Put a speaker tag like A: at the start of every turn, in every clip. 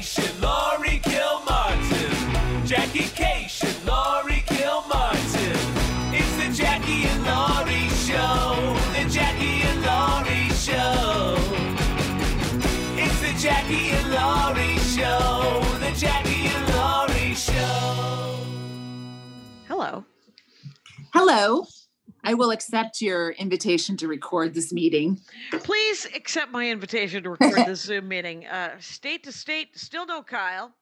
A: Kashian, Laurie Kilmartin. Jackie Kashian, Laurie Kilmartin. It's the Jackie and Laurie Show. The Jackie and Laurie Show. It's the Jackie and Laurie Show. The Jackie and Laurie Show.
B: Hello.
C: Hello. I will accept your invitation to record this meeting.
B: Please accept my invitation to record this Zoom meeting. Uh, state to state, still no Kyle.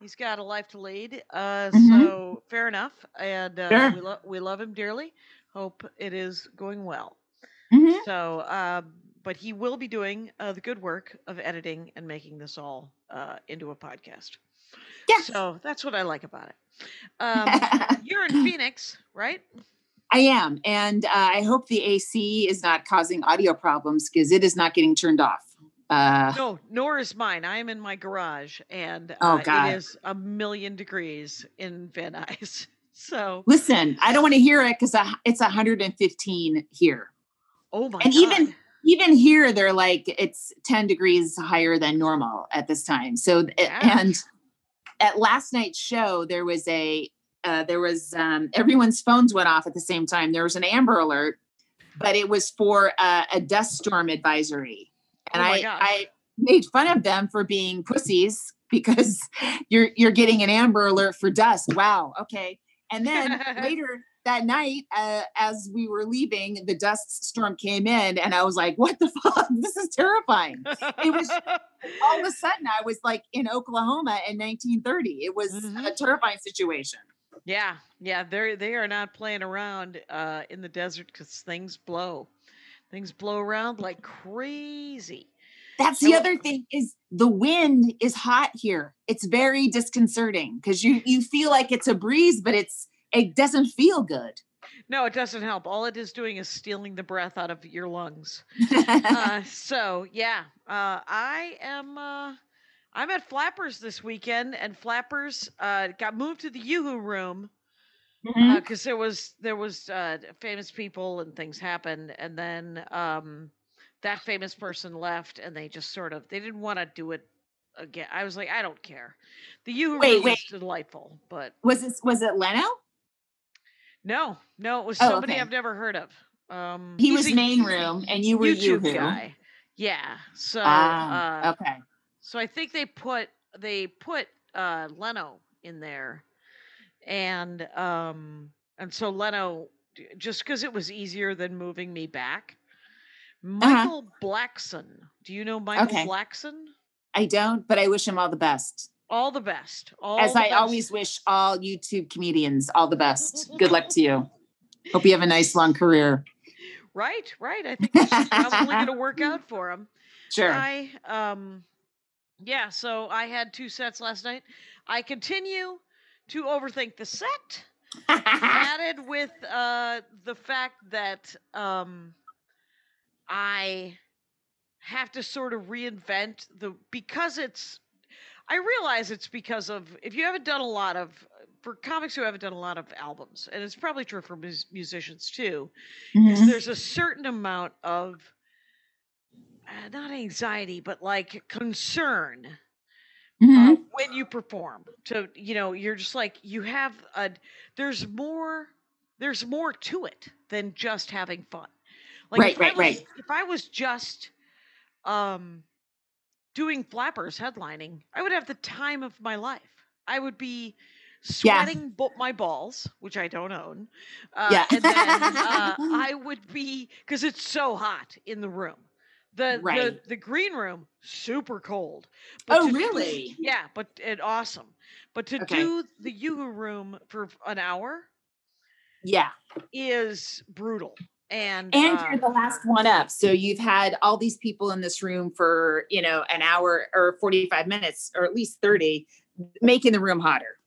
B: He's got a life to lead. Uh,
C: Mhm.
B: So fair enough. And uh,
C: Sure.
B: we, lo- we love him dearly. Hope it is going well.
C: Mhm.
B: So, um, but he will be doing uh, the good work of editing and making this all uh, into a podcast.
C: Yeah.
B: So that's what I like about it. Um, you're in Phoenix, right?
C: I am. And uh, I hope the AC is not causing audio problems because it is not getting turned off. Uh,
B: No, nor is mine. I am in my garage, and
C: Oh,
B: uh,
C: God.
B: it is a million degrees in Van Nuys. So,
C: listen, I don't want to hear it because it's 115 here.
B: oh my god.
C: And
B: god!
C: even- Even here, they're like, it's 10 degrees higher than normal at this time. So,
B: Yeah.
C: and at last night's show, there was a, uh, there was, um, everyone's phones went off at the same time. There was an Amber Alert, but it was for uh, a dust storm advisory. And
B: Oh
C: I. I made fun of them for being pussies because you're you're getting an Amber Alert for dust. Wow. Okay. And then later that night, uh, as we were leaving, the dust storm came in, and I was like, "What the fuck? This is terrifying." it was- All of a sudden, I was like in Oklahoma in 1930. It was a
B: Mhm.
C: terrifying situation.
B: Yeah, yeah. They they are not playing around uh, in the desert because things blow. Things blow around like crazy.
C: That's
B: And
C: the other thing is the wind is hot here. It's very disconcerting because you you feel like it's a breeze, but it's it doesn't feel good.
B: No, it doesn't help. All it is doing is stealing the breath out of your lungs. uh, so yeah, uh, I am. Uh, I'm at Flappers this weekend, and Flappers uh, got moved to the YooHoo room because there was there was uh, famous people and things happened, and then um, that famous person left, and they just sort of they didn't want to do it again. I was like, I don't care. The YooHoo
C: Wait,
B: room
C: wait.
B: is delightful, but
C: was this was it Leno?
B: no, no, it was
C: Oh,
B: somebody
C: okay.
B: I've never heard of. Um,
C: He was main room, and you were
B: YouTube
C: YooHoo.
B: guy. Yeah. So uh,
C: okay.
B: So I think they put they put uh Leno in there. And um and so Leno just because it was easier than moving me back. Michael Blackson. Do you know Michael
C: Uh-huh. Okay.
B: Blackson?
C: I don't, but I wish him all the best.
B: All the best. All
C: As
B: the
C: I
B: best.
C: always wish all YouTube comedians all the best. Good luck to you. Hope you have a nice long career.
B: Right, right. I think this is probably going to work out for him.
C: Sure.
B: I um yeah, so I had two sets last night. I continue to overthink the set. added with uh the fact that um I have to sort of reinvent the because it's I realize it's because of if you haven't done a lot of for comics who haven't done a lot of albums and it's probably true for mus- musicians too is
C: Mhm.
B: there's a certain amount of uh, not anxiety but like concern
C: Mhm.
B: uh, when you perform to you know you're just like you have a there's more there's more to it than just having fun like
C: Right,
B: if I
C: right,
B: was,
C: right.
B: if i was just um doing flappers headlining i would have the time of my life i would be
C: Yeah.
B: sweating bo- my balls which i don't own uh,
C: Yeah.
B: and then uh, i would be because it's so hot in the room the,
C: Right.
B: the the green room super cold
C: Oh,
B: to do-
C: really?
B: yeah, but and awesome. But to
C: Okay.
B: do the YooHoo room for an hour
C: Yeah.
B: is brutal. And
C: And
B: uh,
C: you're the last one up. So you've had all these people in this room for, you know, an hour or 45 minutes or at least 30, making the room hotter.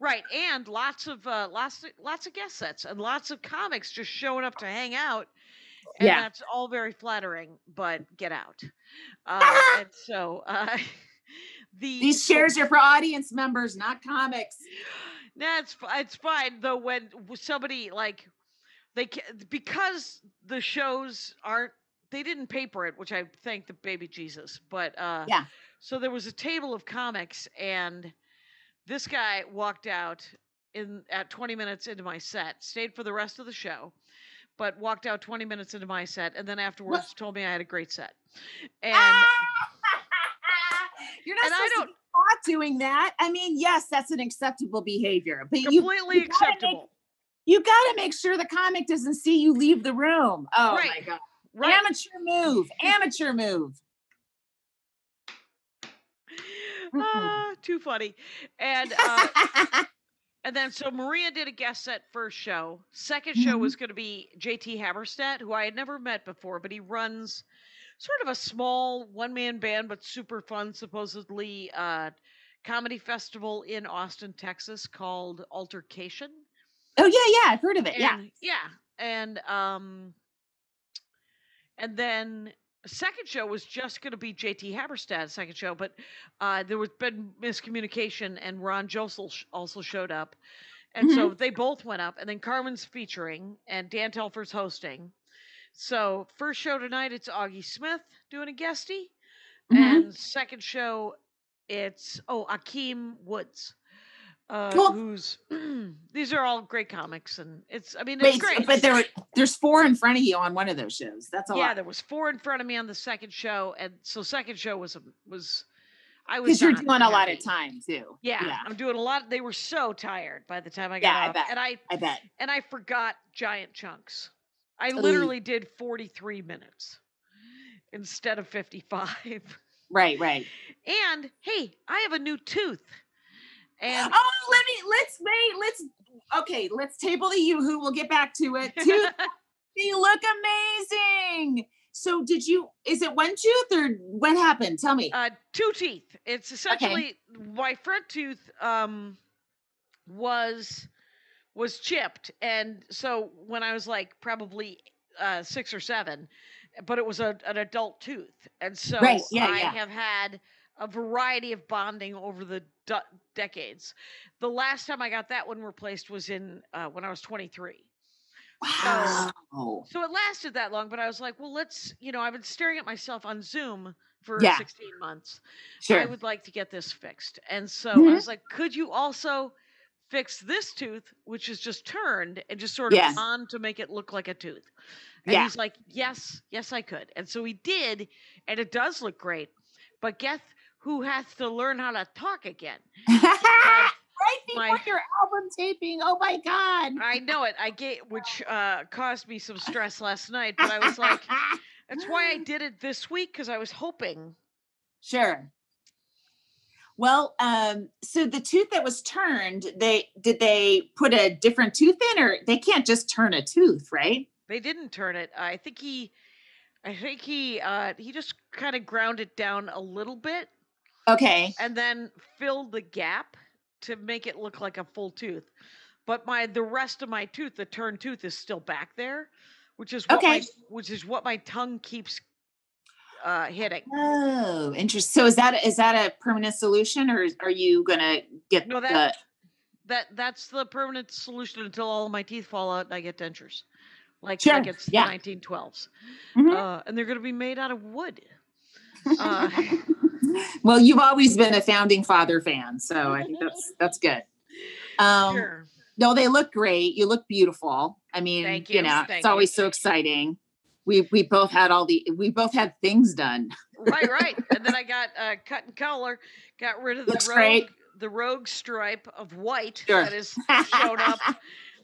B: right, and lots of uh, lots of, lots of guest sets and lots of comics just showing up to hang out. And
C: Yeah.
B: that's all very flattering, but get out. Uh, and so uh, the
C: These chairs are for audience members, not comics.
B: That's it's fine though when somebody like they ca- because the shows aren't they didn't paper it, which I thank the baby Jesus. But uh,
C: Yeah.
B: So there was a table of comics, and this guy walked out in at 20 minutes into my set, stayed for the rest of the show, but walked out 20 minutes into my set, and then afterwards told me I had a great set. And
C: You're not
B: and I don't-
C: doing that. I mean, yes, that's an acceptable behavior, but you
B: completely
C: you make-
B: acceptable.
C: you got to make sure the comic doesn't see you leave the room. Oh my god.
B: Right.
C: Amateur move. Amateur move.
B: Ah, too funny. And uh, and then so Maria did a guest set first show. 2nd show
C: Mhm.
B: was going to be JT Habersaat, who I had never met before, but he runs sort of a small one man band, but super fun, supposedly uh, comedy festival in Austin, Texas called Altercation.
C: oh yeah, yeah, I've heard of it. yeah.
B: And- yeah. And um and then the second show was just going to be JT Habersaat's second show, but uh, there was been miscommunication, and Ron Josol sh- also showed up, and so they both went up, and then Carmen's featuring, and Dan Telfer's hosting. So first show tonight, it's Augie Smith doing a guesty,
C: Mhm.
B: and second show, it's oh Akeem Woods. Uh,
C: Cool.
B: Who's these are all great comics, and it's I mean it's
C: Wait,
B: great.
C: but there were there's four in front of you on one of those shows. That's a
B: yeah,
C: lot.
B: there was four in front of me on the second show, and so second show was a, was I was
C: Because you're doing a lot of time too.
B: Yeah,
C: Yeah.
B: I'm doing a lot. They were so tired by the time I got
C: Yeah, I
B: off,
C: bet.
B: and I
C: I bet.
B: and I forgot giant chunks. I literally did 43 minutes instead of 55.
C: Right, right.
B: And hey, I have a new tooth, and
C: Oh, let me let's wait. Let's okay, let's table the you who we'll get back to it. Two they look amazing. So did you is it one tooth or what happened? Tell me.
B: uh, two teeth. It's essentially my front tooth um, was was chipped, and so when I was like probably uh, six or seven, but it was a, an adult tooth, and so
C: Right, yeah,
B: I
C: yeah.
B: have had a variety of bonding over the decades. The last time I got that one replaced was in uh, when I was 23.
C: wow.
B: So it lasted that long, but I was like, well, let's, you know, I've been staring at myself on Zoom for
C: Yeah.
B: 16 months.
C: Sure.
B: I would like to get this fixed. And so I
C: Mhm.
B: was like, could you also fix this tooth, which is just turned and just sort of
C: Yeah.
B: on to make it look like a tooth? And
C: Yeah.
B: he's like, yes, yes, I could. And so he did, and it does look great. But guess who has to learn how to talk again?
C: right before
B: my-
C: your album taping. Oh my god.
B: I know it. I gave, which uh, caused me some stress last night. But I was like, that's why I did it this week because I was hoping.
C: Sure. Well, um, so the tooth that was turned, they did they put a different tooth in, or they can't just turn a tooth, right?
B: They didn't turn it. I think he, I think he, uh, he just kind of ground it down a little bit
C: Okay.
B: and then filled the gap to make it look like a full tooth. But my the rest of my tooth, the turned tooth, is still back there, which is what my
C: Okay.
B: which is what my tongue keeps uh, hitting.
C: Oh, interesting. So is that is that a permanent solution, or are you gonna get
B: No,
C: the?
B: that- That that's the permanent solution until all of my teeth fall out and I get dentures, like
C: Sure,
B: like it's
C: yeah.
B: the 1912s,
C: Mhm.
B: uh, and they're going to be made out of wood. Uh,
C: well, you've always been a founding father fan, so I think that's that's good. Um,
B: sure.
C: No, they look great. You look beautiful. I mean,
B: Thank
C: you
B: you,
C: know,
B: thank
C: it's
B: you.
C: always so exciting. We we both had all the we both had things done.
B: right, right. And then I got uh, cut and color, got rid of the
C: Looks
B: rogue,
C: great.
B: the rogue stripe of white
C: Sure.
B: that is showed up.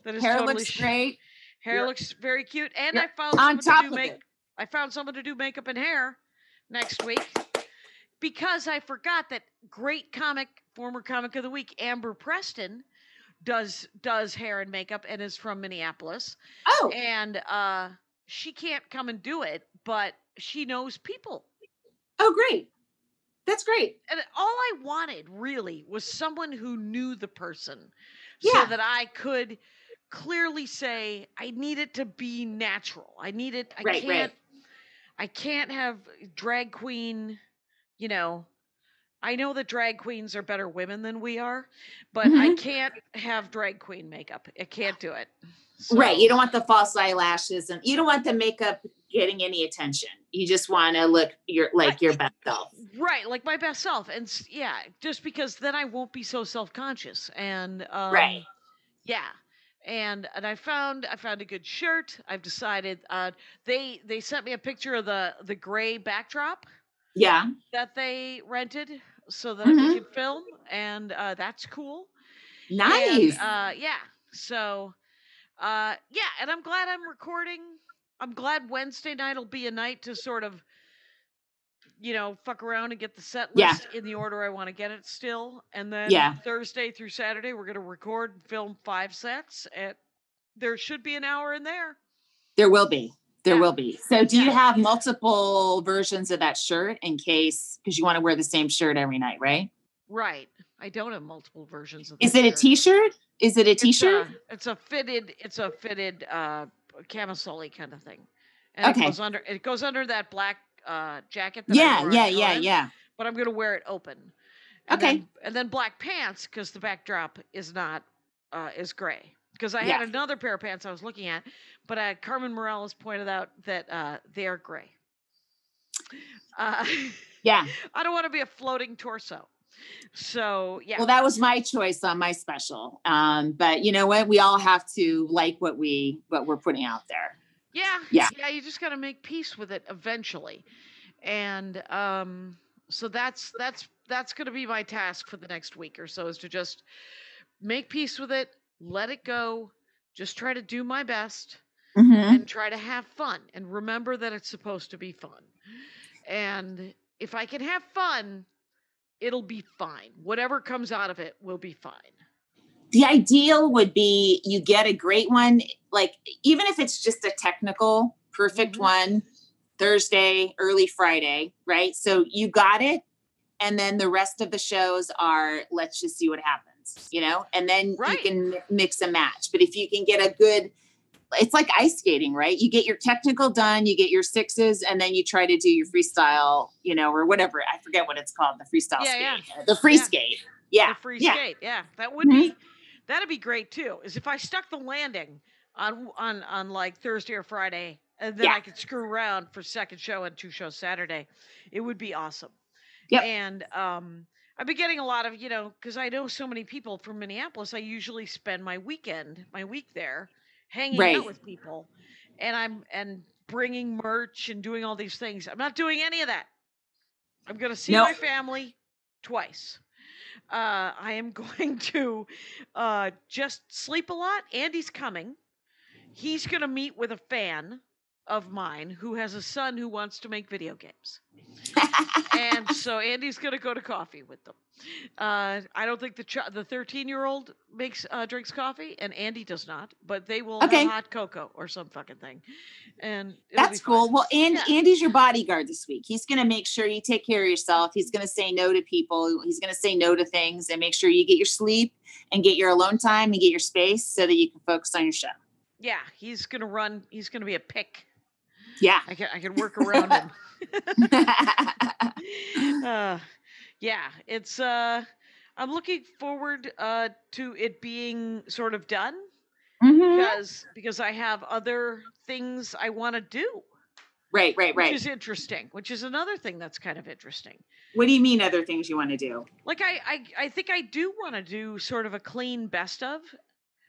B: That is
C: Hair
B: totally
C: looks great.
B: Hair
C: You're-
B: looks very cute, and
C: you're
B: I found
C: on top
B: to
C: of
B: make.
C: it.
B: I found someone to do makeup and hair next week because I forgot that great comic, former comic of the week, Amber Preston, does does hair and makeup and is from Minneapolis,
C: Oh,
B: and uh, she can't come and do it, but she knows people.
C: oh, great. That's great.
B: and all I wanted really was someone who knew the person
C: Yeah.
B: so that I could clearly say I need it to be natural. I need it I
C: Right, right.
B: can't I can't have drag queen, you know, I know that drag queens are better women than we are, but I
C: Mhm.
B: can't have drag queen makeup. I can't do it.
C: Right. You don't want the false eyelashes and you don't want the makeup getting any attention. You just want to look your like
B: Right.
C: your best self.
B: Right, like my best self, and yeah, just because then I won't be so self conscious, and um,
C: Right.
B: yeah, and and I found I found a good shirt. I've decided uh, they they sent me a picture of the the gray backdrop
C: Yeah.
B: that they rented so that
C: Mhm.
B: we could film, and uh, that's cool. And,
C: Nice.
B: uh, yeah. So, uh, yeah, and I'm glad I'm recording. I'm glad Wednesday night will be a night to sort of, you know, fuck around and get the set
C: Yeah.
B: list in the order I want to get it still. And then
C: Yeah.
B: Thursday through Saturday, we're going to record and film five sets. And there should be an hour in there.
C: there will be. There
B: yeah.
C: will be. So do you have multiple versions of that shirt in case because you want to wear the same shirt every night, right?
B: Right. I don't have multiple versions of
C: Is it a
B: shirt.
C: t-shirt? Is it a
B: It's
C: t-shirt?
B: a, it's a fitted. It's a fitted uh, camisole kind of thing, and
C: Okay.
B: it goes under. It goes under that black uh, jacket. That
C: Yeah, yeah, yeah,
B: Conan,
C: yeah.
B: But I'm gonna wear it open. And
C: Okay.
B: Then, and then black pants because the backdrop is not uh, is gray. Because I
C: Yeah.
B: had another pair of pants I was looking at, but uh, Carmen Morales pointed out that uh, they are gray. Uh,
C: Yeah.
B: I don't want to be a floating torso. So yeah.
C: Well, that was my choice on my special. Um, but you know what? We all have to like what we what we're putting out there.
B: Yeah.
C: Yeah.
B: Yeah, you just got to make peace with it eventually. And um so that's that's that's going to be my task for the next week or so is to just make peace with it, let it go, just try to do my best
C: Mhm.
B: and try to have fun and remember that it's supposed to be fun. And if I can have fun, it'll be fine. Whatever comes out of it will be fine.
C: The ideal would be you get a great one, like even if it's just a technical perfect
B: Mhm.
C: one Thursday, early Friday, right? So you got it. And then the rest of the shows are let's just see what happens, you know? And then
B: Right.
C: you can mix and match. But if you can get a good it's like ice skating, right? You get your technical done, you get your sixes, and then you try to do your freestyle, you know, or whatever. I forget what it's called, the freestyle
B: Yeah,
C: skate, uh, the free
B: Yeah.
C: skate. Yeah,
B: the free
C: yeah.
B: skate. Yeah, that would
C: Mhm.
B: be that'd be great too. Is if I stuck the landing on on on like Thursday or Friday, and then
C: Yeah.
B: I could screw around for second show and two shows Saturday, it would be awesome.
C: Yep.
B: And um, I've been getting a lot of you know because I know so many people from Minneapolis. I usually spend my weekend, my week there, hanging
C: Right.
B: out with people, and I'm and bringing merch and doing all these things. I'm not doing any of that. I'm gonna see
C: Nope.
B: my family twice uh, I am going to uh, just sleep a lot. Andy's coming. He's going to meet with a fan of mine who has a son who wants to make video games. and so Andy's going to go to coffee with them. Uh, I don't think the ch- the 13 year old makes uh, drinks coffee, and Andy does not. But they will
C: Okay.
B: have hot cocoa or some fucking thing, and
C: That's cool. Well, and
B: Yeah.
C: Andy's your bodyguard this week. He's going to make sure you take care of yourself. He's going to say no to people. He's going to say no to things and make sure you get your sleep and get your alone time and get your space so that you can focus on your show.
B: yeah, he's going to run. He's going to be a pick.
C: Yeah.
B: I can I can work around him. uh, yeah, it's uh I'm looking forward uh to it being sort of done
C: Mhm.
B: because because I have other things I want to do,
C: Right, right, right.
B: which is interesting, which is another thing that's kind of interesting.
C: What do you mean other things you want to do?
B: Like I I, I think I do want to do sort of a clean best of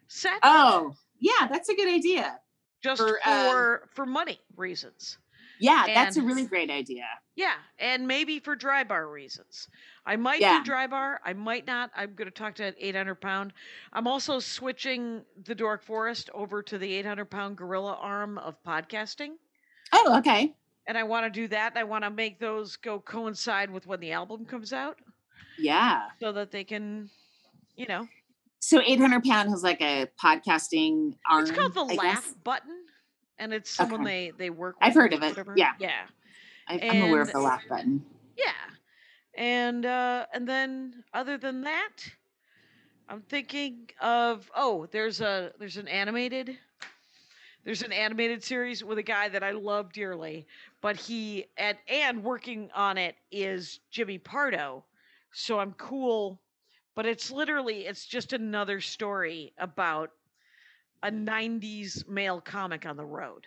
B: set
C: Oh, yeah, that's a good idea.
B: Just
C: for,
B: for
C: um,
B: for money reasons.
C: Yeah, that's a really great idea.
B: Yeah, and maybe for dry bar reasons. I might
C: Yeah.
B: do dry bar. I might not. I'm going to talk to 800 pound. I'm also switching the Dork Forest over to the 800 pound gorilla arm of podcasting.
C: Oh, okay.
B: And I want to do that. I want to make those go coincide with when the album comes out
C: Yeah.
B: so that they can, you know,
C: So 800 pound has like a podcasting arm.
B: it's called the
C: I
B: laugh
C: guess.
B: button. And it's someone
C: Okay.
B: they, they work with.
C: I've
B: heard
C: of it,
B: whatever.
C: yeah.
B: Yeah.
C: I, I'm aware of the laugh button.
B: Yeah. And uh and then other than that, I'm thinking of oh, there's a there's an animated there's an animated series with a guy that I love dearly, but he and and working on it is Jimmy Pardo. so I'm cool. But it's literally it's just another story about a 90s male comic on the road.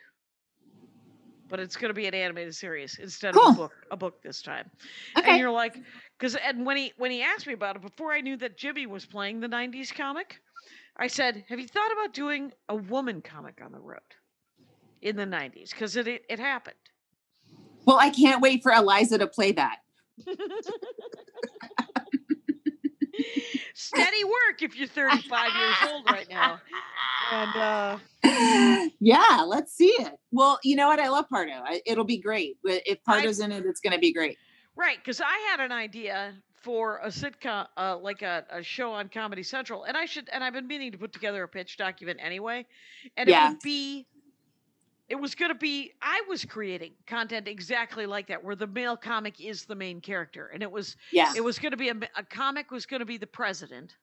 B: But it's going to be an animated series instead of a book, a book this time.
C: okay.
B: And you're like, because and when he when he asked me about it before I knew that Jimmy was playing the '90s comic, I said, "Have you thought about doing a woman comic on the road in the '90s? Because it, it it happened."
C: Well, I can't wait for Eliza to play that.
B: Steady work if you're 35 years old right now. And uh,
C: yeah, let's see it. Well, you know what? I love Pardo. I, it'll be great. But If Pardo's in it, it's going to be great.
B: right, because I had an idea for a sitcom, uh, like a, a show on Comedy Central, and I should, and I've been meaning to put together a pitch document anyway, and
C: Yeah.
B: it would be. It was going to be, I was creating content exactly like that, where the male comic is the main character. And it was
C: Yeah.
B: it was going to be a, a comic was going to be the president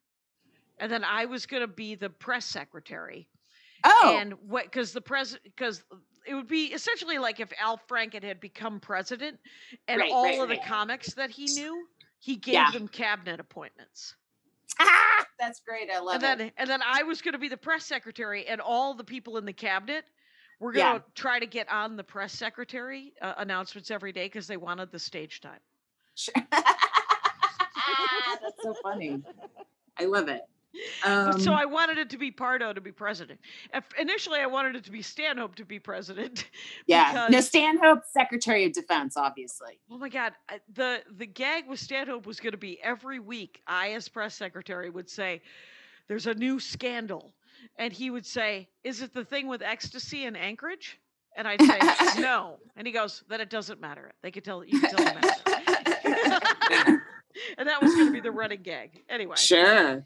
B: and then i was going to be the press secretary
C: Oh,
B: and what because the president because it would be essentially like if al franken had become president and
C: Right,
B: all
C: right,
B: of the comics that he knew he gave
C: Yeah.
B: them cabinet appointments
C: ah, that's great. I love
B: and
C: it.
B: then and then i was going to be the press secretary and all the people in the cabinet were going
C: Yeah.
B: to try to get on the press secretary uh, announcements every day because they wanted the stage time
C: Sure. that's so funny. I love it.
B: But so
C: Um,
B: I wanted it to be Pardo to be president. Initially, I wanted it to be Stanhope to be president.
C: yeah. No, Stanhope, Secretary of Defense, obviously.
B: Oh my God! The The gag with Stanhope was going to be every week. I, as press secretary, would say, "There's a new scandal," and he would say, "Is it the thing with ecstasy in Anchorage?" And I'd say, "No," and he goes, "Then it doesn't matter. They could tell you can tell them." that." and that was going to be the running gag. Anyway,
C: Sure.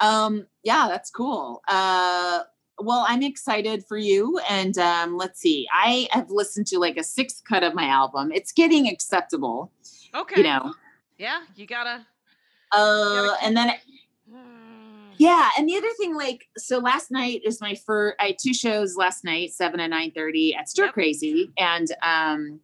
C: Um, yeah, that's cool. Uh, well, I'm excited for you. And um, let's see, I have listened to like a sixth cut of my album. It's getting acceptable,
B: okay,
C: you know.
B: yeah, you gotta.
C: Uh,
B: keep-
C: and then. Yeah, and the other thing, like, so last night is my first. I had two shows last night, seven and nine thirty at Stir
B: Yep.
C: Crazy, and um,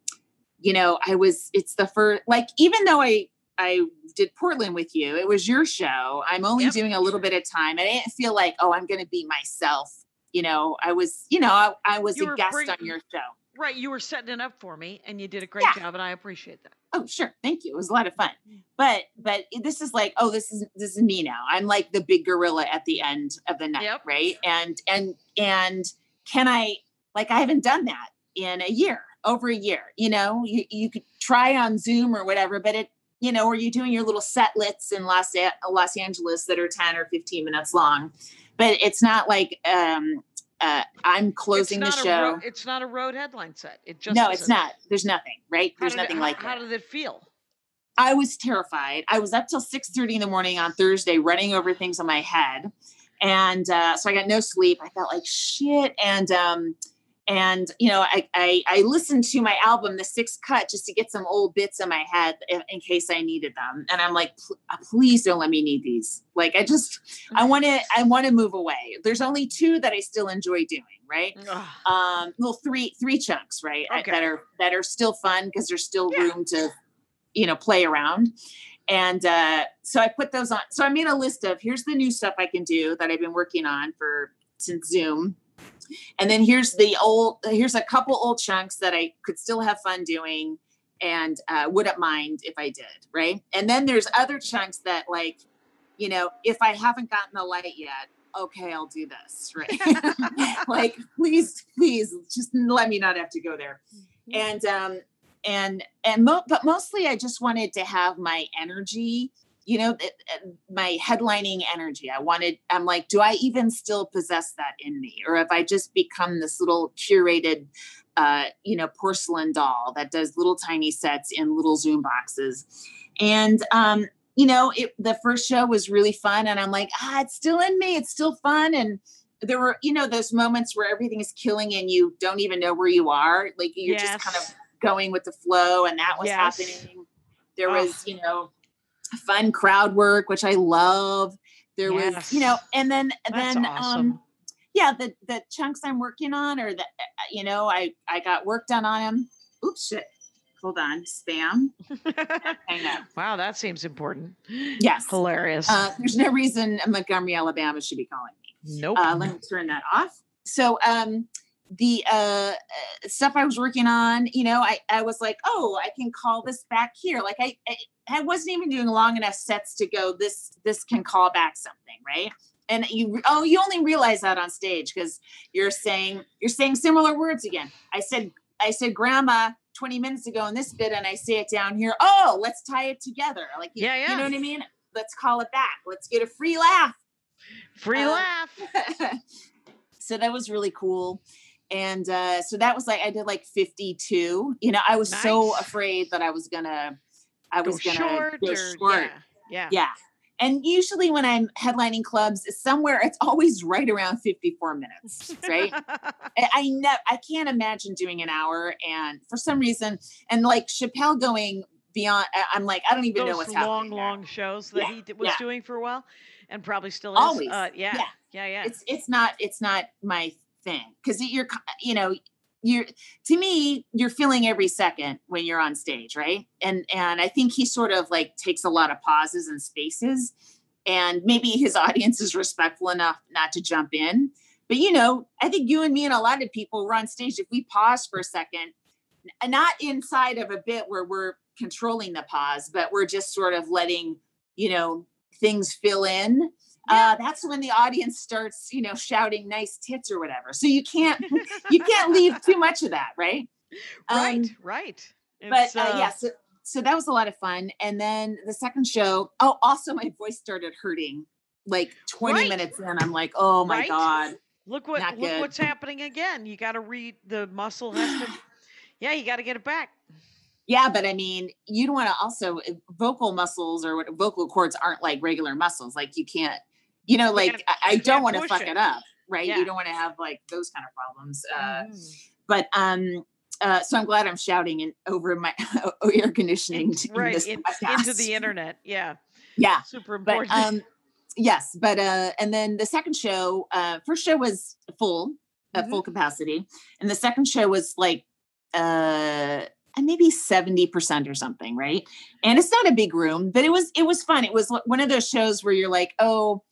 C: you know, I was. It's the first. Like, even though I I did Portland with you, it was your show. I'm only
B: Yep.
C: doing a little bit of time. I didn't feel like, oh, I'm going to be myself. You know, I was. You know, I, I was
B: You
C: a guest
B: bring-
C: on your show.
B: Right, you were setting it up for me, and you did a great
C: Yeah.
B: job, and I appreciate that.
C: Oh, sure. Thank you. It was a lot of fun. But but this is like, oh, this is this is me now. I'm like the big gorilla at the end of the night,
B: Yep.
C: right? And and and can I like I haven't done that in a year, over a year. You know, you you could try on Zoom or whatever, but it you know, or you doing your little setlets in Los Los Angeles that are 10 or 15 minutes long. But it's not like um uh I'm closing the show.
B: Ro- it's not a road headline set. It just
C: no, it's
B: isn't.
C: not. There's nothing, right?
B: How
C: There's
B: it-
C: nothing
B: how-
C: like
B: How
C: that.
B: did it feel?
C: I was terrified. I was up till six thirty in the morning on Thursday, running over things in my head, and uh, so I got no sleep. I felt like shit, and um, and you know, I, I I listened to my album, the sixth cut, just to get some old bits in my head in, in case I needed them. And I'm like, uh, please don't let me need these. Like, I just I want to I want to move away. There's only two that I still enjoy doing, right?
B: Ugh.
C: um well three three chunks right
B: Okay.
C: that are that are still fun because there's still
B: Yeah.
C: room to you know play around and uh so i put those on so i made a list of here's the new stuff i can do that i've been working on for since zoom and then here's the old here's a couple old chunks that i could still have fun doing and uh, wouldn't mind if i did right? And then there's other chunks that like you know if i haven't gotten the light yet okay i'll do this right? Like please please just let me not have to go there. And um and and mo- but mostly i just wanted to have my energy you know th- uh, my headlining energy. I wanted i'm like do i even still possess that in me? Or have i just become this little curated uh you know porcelain doll that does little tiny sets in little zoom boxes? And um you know it the first show was really fun and i'm like ah it's still in me. It's still fun. And there were you know those moments where everything is killing and you don't even know where you are. Like you're just kind of going with the flow and that was
B: Yes.
C: happening. There
B: Oh.
C: was you know fun crowd work which i love there was you know and then
B: That's
C: then
B: awesome.
C: um yeah the the chunks i'm working on or the uh, you know i i got work done on them oops shit hold on, spam.
B: Wow, that seems important.
C: Yes.
B: Hilarious.
C: Uh, there's no reason Montgomery, Alabama should be calling me.
B: nope.
C: Uh, let me turn that off. So, um, the uh, uh, stuff I was working on, you know, I, I was like, oh, I can call this back here. Like I, I, I wasn't even doing long enough sets to go. This, this can call back something, right? And you, oh, you only realize that on stage because you're saying you're saying similar words again. I said, I said, grandma. 20 minutes ago in this bit and I say it down here. Oh, let's tie it together. Like, you-
B: Yeah,
C: you know what I mean? Let's call it back. Let's get a free laugh
B: Free
C: uh,
B: laugh.
C: so that was really cool and uh so that was like i did like 52 you know i was so afraid that i was gonna i was gonna
B: short
C: go
B: or
C: short
B: yeah. Yeah.
C: yeah and usually when i'm headlining clubs somewhere it's always right around 54 minutes right I, I never i can't imagine doing an hour and for some reason and like chappelle going beyond i'm like i don't even know
B: Those
C: what's
B: long,
C: happening there.
B: long shows that
C: Yeah,
B: he d- was
C: yeah.
B: doing for a while, and probably still is.
C: Always,
B: Uh, yeah,
C: yeah.
B: yeah, yeah.
C: it's it's not it's not my thing because you're you know you're to me you're feeling every second when you're on stage right? And and i think he sort of like takes a lot of pauses and spaces and maybe his audience is respectful enough not to jump in. But you know i think you and me and a lot of people we're on stage if we pause for a second not inside of a bit where we're controlling the pause but we're just sort of letting you know things fill in uh, that's when the audience starts, you know, shouting nice tits or whatever. So you can't you can't leave too much of that, right?
B: right,
C: Um,
B: right.
C: but
B: It's,
C: uh, yeah, so, so that was a lot of fun. And then the second show, oh, also my voice started hurting like 20
B: Right.
C: minutes in. I'm like, oh my
B: Right?
C: God.
B: Look what look
C: good.
B: what's happening again. You got to read the muscle has to. Yeah, you got to get it back.
C: Yeah, but I mean, you don't want to also uh, vocal muscles or what vocal cords aren't like regular muscles. Like you can't, you know, like
B: can't-
C: I, I don't want to fuck
B: it.
C: up, right?
B: Yeah.
C: You don't want to have like those kind of problems. Uh,
B: Mhm.
C: but um uh so i'm glad i'm shouting in over my air conditioning in
B: right
C: this
B: in- into the internet. Yeah,
C: yeah
B: super
C: but
B: important.
C: um yes but uh and then the second show uh first show was full at
B: Mhm.
C: full capacity and the second show was like uh maybe 70% or something right and it's not a big room but it was it was fun it was one of those shows where you're like oh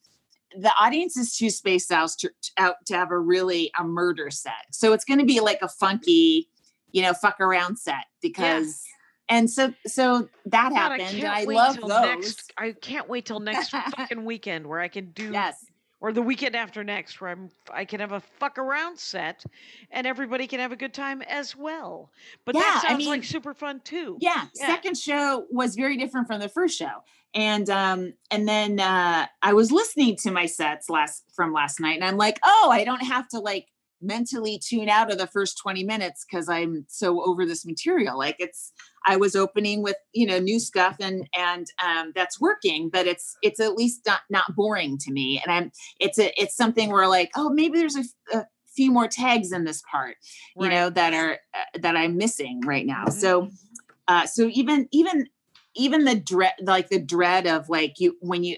C: the audience is too spaced out to, out to have a really a murder set so it's going to be like a funky you know fuck around set because and so so that
B: God,
C: happened
B: I
C: i love those
B: next. I can't wait till next fucking weekend where I can do
C: yes
B: or the weekend after next where I'm I can have a fuck around set and everybody can have a good time as well. But
C: Yeah,
B: that
C: I
B: sounds like super fun too.
C: yeah,
B: Yeah.
C: second show was very different from the first show and um and then uh i was listening to my sets last from last night and i'm like oh i don't have to like mentally tune out of the first 20 minutes because i'm so over this material. Like it's i was opening with you know new stuff and and um that's working but it's it's at least not not boring to me and i'm it's a it's something where like oh maybe there's a few more tags in this part you know that are uh, that i'm missing right now.
B: Mhm.
C: so uh so even even even the dread like the dread of like you when you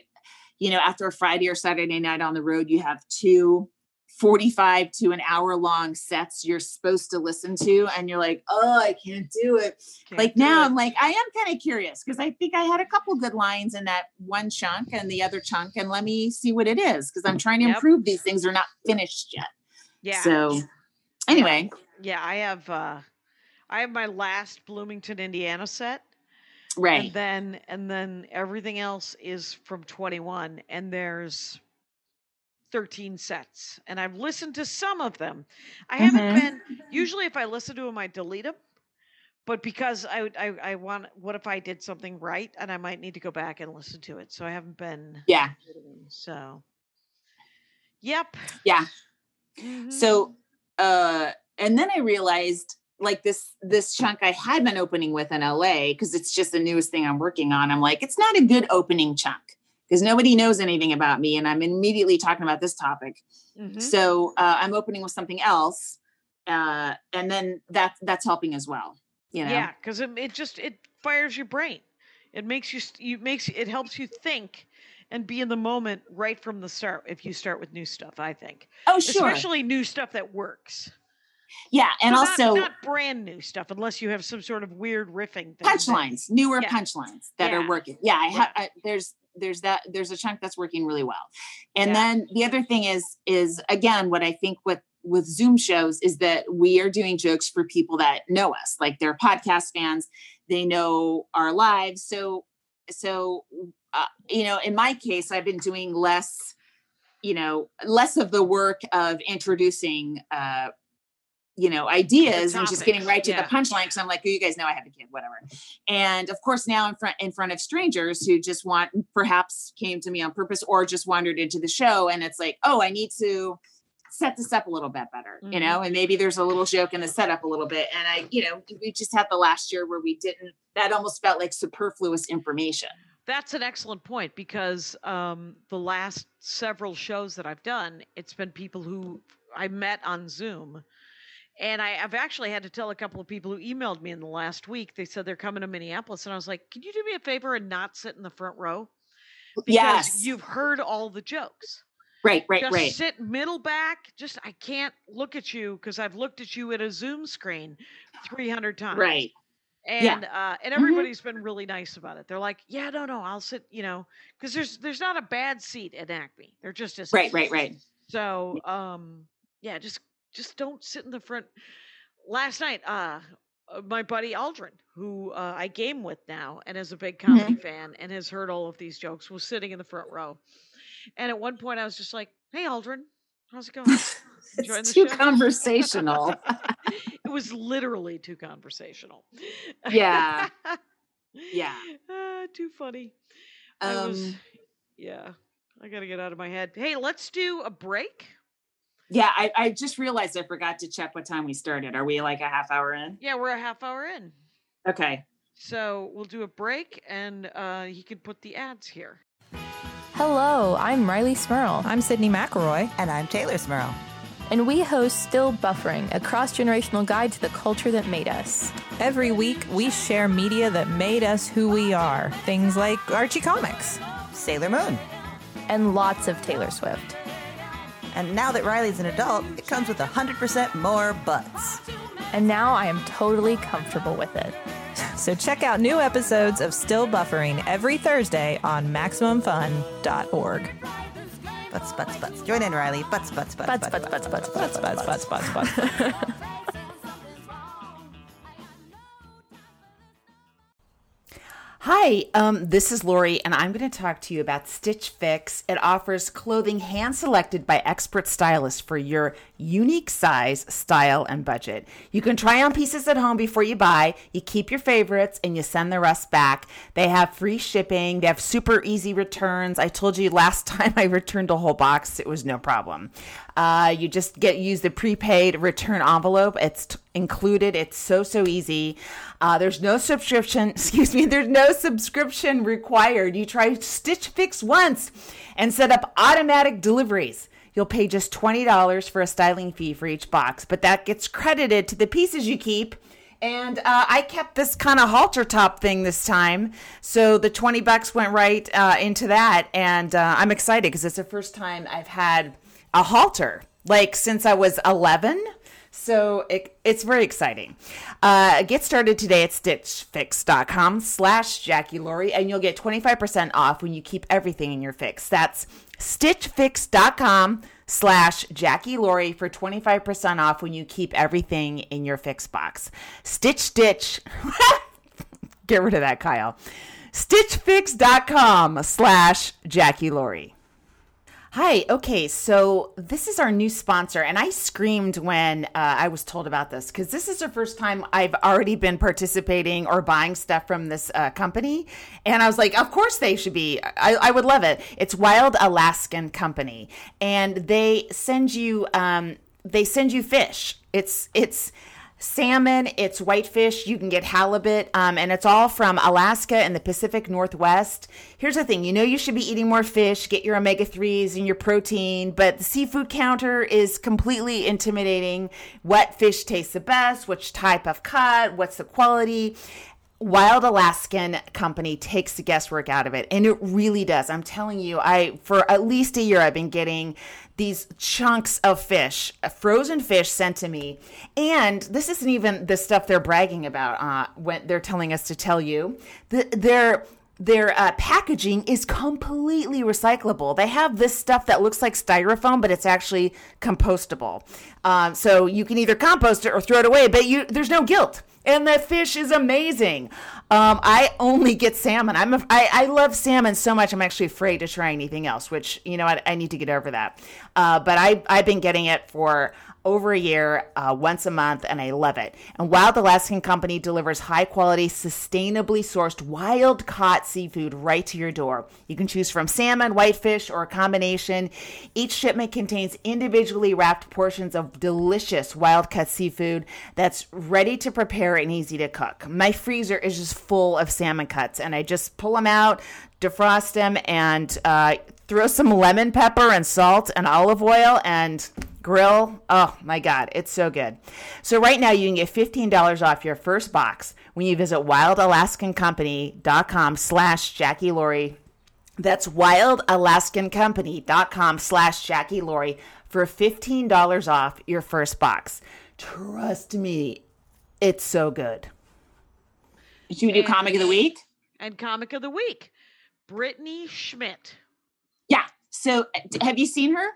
C: you know after a friday or saturday night on the road you have two 45 to an hour long sets you're supposed to listen to and you're like oh i can't do it
B: Can't
C: like
B: do
C: now
B: it.
C: i'm like i am kind of curious because i think i had a couple good lines in that one chunk and the other chunk and let me see what it is because i'm trying to
B: Yep.
C: improve these things are not finished yet
B: yeah.
C: so anyway
B: yeah, I have uh I have my last Bloomington, Indiana set.
C: Right
B: And then and then everything else is from 21 and there's 13 sets. And I've listened to some of them. I haven't
C: Mhm.
B: been usually if I listen to them I delete them. But because I I I want what if I did something right and I might need to go back and listen to it. So I haven't been
C: yeah
B: so Yep.
C: Yeah.
B: Mhm.
C: so uh and then i realized like this this chunk i had been opening with in la because it's just the newest thing i'm working on i'm like it's not a good opening chunk because nobody knows anything about me and i'm immediately talking about this topic
B: Mhm.
C: so uh, i'm opening with something else uh and then that that's helping as well you know
B: Yeah, because it, it just it fires your brain. It makes you you makes it helps you think and be in the moment right from the start. If you start with new stuff, I think,
C: oh sure
B: especially new stuff that works.
D: Yeah, and
B: So
D: also
B: not, brand new stuff, unless you have some sort of weird riffing
D: punchlines, newer
B: Yeah.
D: punchlines that
B: Yeah.
D: are working. Yeah, I have. I, there's there's that there's a chunk that's working really well, and
B: Yeah.
D: then the other thing is is again what I think with with Zoom shows is that we are doing jokes for people that know us, like they're podcast fans, they know our lives. So so uh, you know, in my case, I've been doing less, you know, less of the work of introducing. uh you know ideas and just getting right to
B: yeah.
D: the punchline because i'm like oh, you guys know i have a kid whatever and of course now in front in front of strangers who just want perhaps came to me on purpose or just wandered into the show and it's like oh i need to set this up a little bit better you
B: Mhm.
D: know and maybe there's a little joke in the setup a little bit and i you know we just had the last year where we didn't that almost felt like superfluous information
B: That's an excellent point because um, the last several shows that I've done, it's been people who I met on Zoom. And I, I've actually had to tell a couple of people who emailed me in the last week. They said they're coming to Minneapolis. And I was like, can you do me a favor and not sit in the front row? Because
D: yes
B: you've heard all the jokes.
D: right right
B: just
D: right
B: sit middle back. Just, I can't look at you because I've looked at you at a Zoom screen 300 times
D: right
B: and uh and
D: Mhm.
B: everybody's been really nice about it they're like yeah no no i'll sit you know because there's there's not a bad seat at acme They're just isn't
D: right right right
B: so um yeah just just don't sit in the front last night uh uh, my buddy aldrin who uh, i game with now and is a big
D: Mm-hmm.
B: comedy fan and has heard all of these jokes was sitting in the front row and at one point i was just like hey aldrin how's it going Enjoying
D: it's
B: the
D: too
B: show?
D: conversational
B: it was literally too conversational
D: Yeah. Yeah.
B: Ah, too funny. I was,
D: um
B: yeah. I gotta get out of my head. Hey, let's do a break.
D: Yeah, I, I just realized I forgot to check what time we started. Are we like a half hour in?
B: Yeah, we're a half hour in,
D: Okay.
B: so we'll do a break, and uh, he can put the ads here.
E: Hello, I'm Rileigh Smirl,
F: I'm Sydnee McElroy.
G: And I'm Teylor Smirl.
E: and we host Still Buffering, a cross generational guide to the culture that made us.
F: Every week, we share media that made us who we are. Things like Archie Comics.
G: Sailor Moon.
E: And lots of Taylor Swift.
G: And now that Rileigh's an adult, it comes with 100% more butts.
E: And now I am totally comfortable with it.
F: So check out new episodes of Still Buffering every Thursday on MaximumFun.org.
G: Butts, butts, butts. Join in, Rileigh. Butts, butts, butts,
E: Butts, butts, butts, butts, butts,
F: Butts, butts, butts, butts,
C: Hi, um, this is Laurie, and I'm going to talk to you about Stitch Fix. It offers clothing hand selected by expert stylists for your unique size, style, and budget. You can try on pieces at home before you buy. You keep your favorites and you send the rest back. They have free shipping. They have super easy returns. I told you last time I returned a whole box, it was no problem. Uh, you just get use the prepaid return envelope. It's t- included. It's so so easy. Uh, there's no subscription. Excuse me. There's no subscription required. You try Stitch Fix once and set up automatic deliveries. You'll pay just $20 for a styling fee for each box, but that gets credited to the pieces you keep. And uh, I kept this kind of halter top thing this time. So the 20 bucks went right uh, into that. And uh, I'm excited because it's the first time I've had a halter, like since I was 11. So it, it's very exciting. Uh, get started today at stitchfix.com slash Jackie Laurie, and you'll get 25% off when you keep everything in your fix. That's stitchfix.com slash Jackie Laurie for 25% off when you keep everything in your fix box. Stitch Stitch. Get rid of that, Kyle. Stitchfix.com slash Jackie Laurie. Hi. Okay. So this is our new sponsor, and I screamed when uh, I was told about this because this is the first time I've already been participating or buying stuff from this uh, company, and I was like, of course they should be. I, I would love it. It's Wild Alaskan Company, and they send you um, they send you fish. It's it's salmon, it's whitefish, you can get halibut, um, and it's all from Alaska and the Pacific Northwest. Here's the thing you know, you should be eating more fish, get your omega 3s and your protein, but the seafood counter is completely intimidating. What fish tastes the best, which type of cut, what's the quality.
H: Wild Alaskan Company takes the guesswork out of it, and it really does. I'm telling you, I for at least a year I've been getting these chunks of fish, uh, frozen fish sent to me, and this isn't even the stuff they're bragging about uh, when they're telling us to tell you. The, they're their uh, packaging is completely recyclable. They have this stuff that looks like styrofoam, but it's actually compostable. Um, so you can either compost it or throw it away, but you there's no guilt. And the fish is amazing. Um, I only get salmon. I'm a, I, I love salmon so much. I'm actually afraid to try anything else, which you know I, I need to get over that. Uh, but I I've been getting it for over a year, uh, once a month, and I love it. And Wild Alaskan Company delivers high quality, sustainably sourced, wild caught seafood right to your door. You can choose from salmon, whitefish, or a combination. Each shipment contains individually wrapped portions of delicious wild cut seafood that's ready to prepare and easy to cook. My freezer is just full of salmon cuts, and I just pull them out, defrost them, and uh, throw some lemon pepper and salt and olive oil and grill. Oh my God, it's so good. So right now you can get $15 off your first box when you visit wildalaskancompany.com slash Jackie Laurie. That's wildalaskancompany.com slash Jackie Laurie for $15 off your first box. Trust me, it's so good.
C: Should we do comic of the week?
B: And comic of the week, Brittany Schmitt.
C: Yeah. So have you seen her?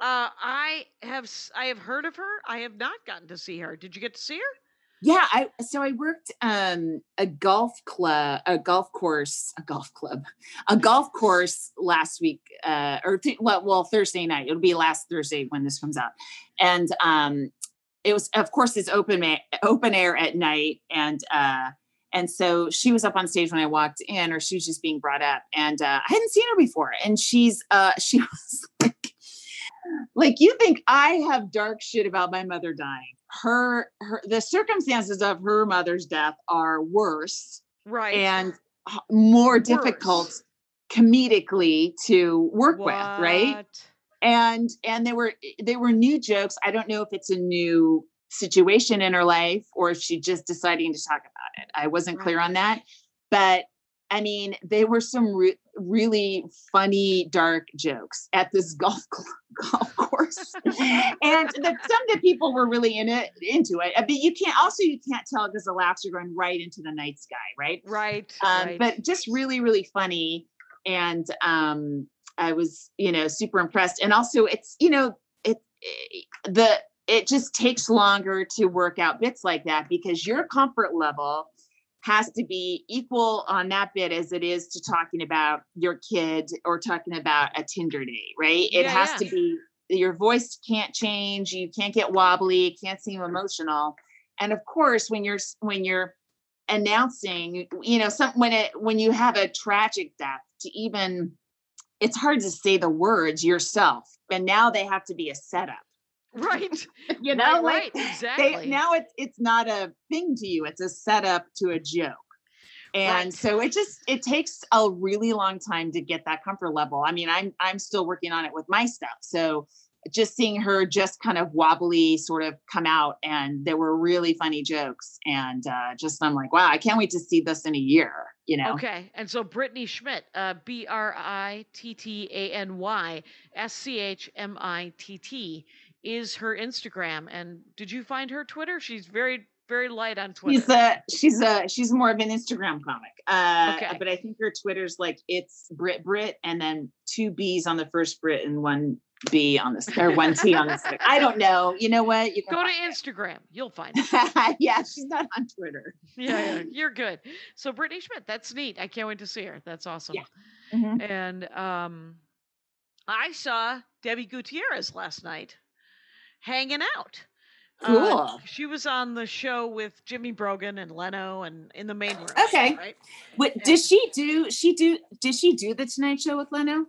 B: Uh, I have I have heard of her. I have not gotten to see her. Did you get to see her?
C: Yeah, I so I worked um a golf club, a golf course, a golf club, a golf course last week, uh, or th- well, well, Thursday night. It'll be last Thursday when this comes out, and um, it was of course it's open ma- open air at night, and uh, and so she was up on stage when I walked in, or she was just being brought up, and uh, I hadn't seen her before, and she's uh, she was like, like you think I have dark shit about my mother dying. Her her the circumstances of her mother's death are worse
B: Right.
C: and h- more difficult comedically to work with right? And and they were they were new jokes. I don't know if it's a new situation in her life or if she just deciding to talk about it. I wasn't clear on that but i mean they were some re- really funny dark jokes at this golf cl- golf course. And the, some of the people were really in it into it but you can't also you can't tell because the laughs are going right into the night sky right?
B: Right.
C: um,
B: right.
C: but just really really funny. And um i was you know super impressed. And also it's you know it, it the it just takes longer to work out bits like that because your comfort level has to be equal on that bit as it is to talking about your kid or talking about a tinder date right? It
B: Yeah,
C: has
B: yeah.
C: to be your voice can't change you can't get wobbly it can't seem emotional. And of course when you're when you're announcing you know some when it when you have a tragic death to even it's hard to say the words yourself and now they have to be a setup
B: right.
C: you know like
B: right. Exactly.
C: they now it's it's not a thing to you it's a setup to a joke and
B: Right.
C: so it just it takes a really long time to get that comfort level i mean i'm i'm still working on it with my stuff so just seeing her just kind of wobbly sort of come out and there were really funny jokes and uh just i'm like wow i can't wait to see this in a year you know
B: Okay, and so Brittany Schmitt, uh, B R I T T A N Y S C H M I T T, is her Instagram. And did you find her Twitter? She's very, very light on Twitter.
C: She's a she's a she's more of an Instagram comic. Uh
B: Okay.
C: but I think her Twitter's like it's Brit Brit and then two B's on the first Brit and one B on this or one T on the second. I don't know. You know what? You
B: Go to Instagram. You'll find it.
C: it. yeah, she's not on Twitter.
B: Yeah, yeah, you're good. So Brittany Schmitt, that's neat. I can't wait to see her. That's awesome.
C: Yeah. Mhm.
B: And um, I saw Debbie Gutierrez last night hanging out. Uh,
C: Cool.
B: she was on the show with Jimmy Brogan and Leno and in the main room.
C: Okay.
B: Right.
C: What did she do? She do did she do the Tonight Show with Leno?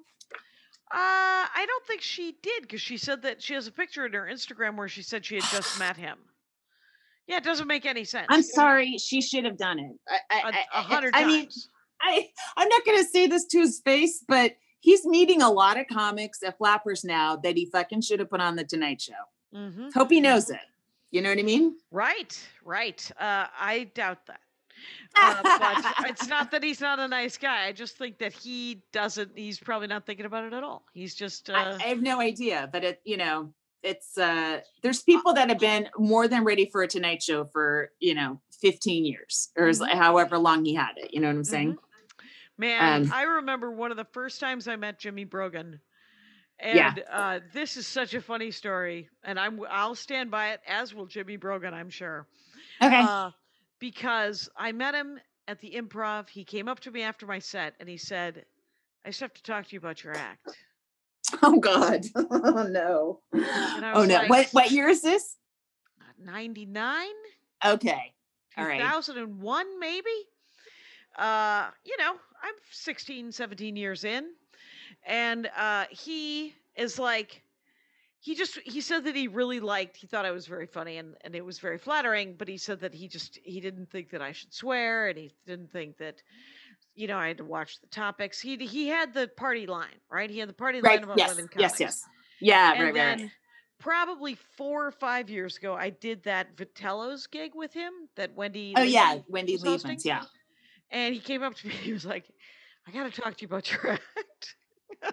B: Uh, I don't think she did because she said that she has a picture in her Instagram where she said she had just met him. Yeah, it doesn't make any sense.
C: I'm sorry, she should have done it. I, I,
B: A,
C: I-
B: hundred
C: I
B: times.
C: mean, I I'm not gonna say this to his face, but he's meeting a lot of comics at Flappers now that he fucking should have put on the Tonight Show.
B: Mhm,
C: Hope he knows it. You know what I mean?
B: Right, right. Uh, I doubt that. Uh, but it's not that he's not a nice guy. I just think that he doesn't. He's probably not thinking about it at all. He's just. Uh,
C: I, I have no idea, but it, you know, it's uh there's people that have been more than ready for a Tonight Show for you know 15 years or
B: Mhm.
C: however long he had it. You know what I'm saying?
B: Man,
C: Um,
B: I remember one of the first times I met Jimmy Brogan. And
C: Yeah.
B: uh, this is such a funny story, and I'm I'll stand by it, as will Jimmy Brogan, I'm sure.
C: Okay.
B: Uh, because I met him at the improv. He came up to me after my set and he said, I just have to talk to you about your act.
C: oh God. oh no. Oh no.
B: like-
C: what what year is this?
B: 99?
C: Okay. All right.
B: 2001 maybe uh you know i'm 16 17 years in and uh he is like he just he said that he really liked he thought i was very funny and and it was very flattering but he said that he just he didn't think that i should swear and he didn't think that you know i had to watch the topics he he had the party line right he had the party line
C: Right.
B: about
C: Yes.
B: women
C: Yes.
B: comics.
C: Yes. Yeah.
B: and
C: right.
B: then
C: Right.
B: Probably four or five years ago, I did that Vitello's gig with him that Wendy.
C: Oh yeah, Wendy
B: was
C: Yeah.
B: And he came up to me. He was like, "I got to talk to you about your act."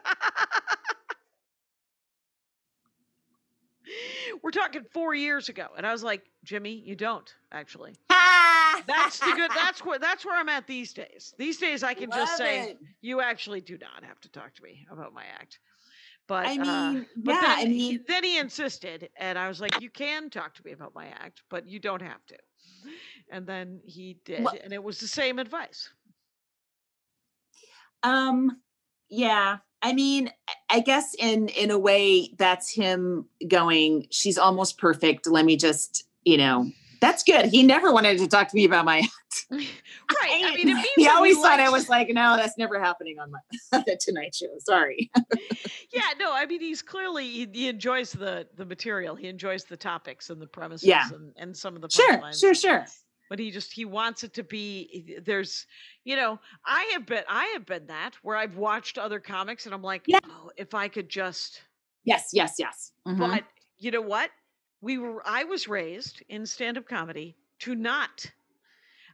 B: We're talking four years ago, and I was like, "Jimmy, you don't actually." That's the good. That's where that's where I'm at these days. These days, I can just say,
C: it.
B: "You actually do not have to talk to me about my act." But
C: I
B: uh,
C: mean,
B: but
C: yeah.
B: then,
C: I
B: he-
C: mean,
B: then he insisted, and I was like, "You can talk to me about my act, but you don't have to." And then he did,
C: Well-
B: and it was the same advice.
C: um, yeah. I mean, I- guess in in a way, that's him going. She's almost perfect. Let me just, you know, that's good. He never wanted to talk to me about my.
B: right. I mean, it means
C: he always thought I was like, no, that's never happening on my the Tonight Show. Sorry.
B: Yeah, no, I mean, he's clearly he, he enjoys the the material. He enjoys the topics and the premises
C: Yeah.
B: and, and some of the
C: Sure, sure, sure.
B: But he just he wants it to be there's you know i have been i have been that where i've watched other comics and i'm like
C: Yeah.
B: oh if i could just
C: Yes, yes, yes. Mhm.
B: but you know what we were i was raised in stand-up comedy to not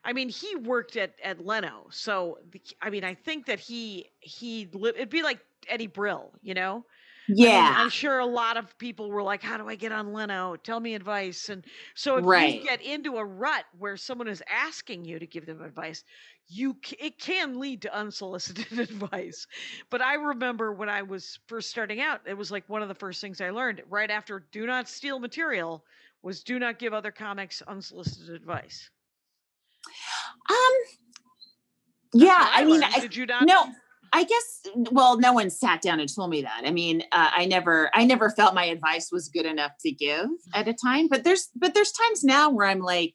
B: i mean he worked at at leno so the- i mean i think that he he it'd be like eddie brill you know I mean,
C: yeah,
B: I'm sure a lot of people were like, "How do I get on Leno? Tell me advice." And so, if
C: Right.
B: you get into a rut where someone is asking you to give them advice, you it can lead to unsolicited advice. But I remember when I was first starting out, it was like one of the first things I learned right after "Do not steal material" was "Do not give other comics unsolicited advice."
C: um, yeah.
B: what
C: I mean. I,
B: did you not?
C: no, I guess. Well, no one sat down and told me that. I mean, uh, I never, I never felt my advice was good enough to give at a time. But there's, but there's times now where I'm like,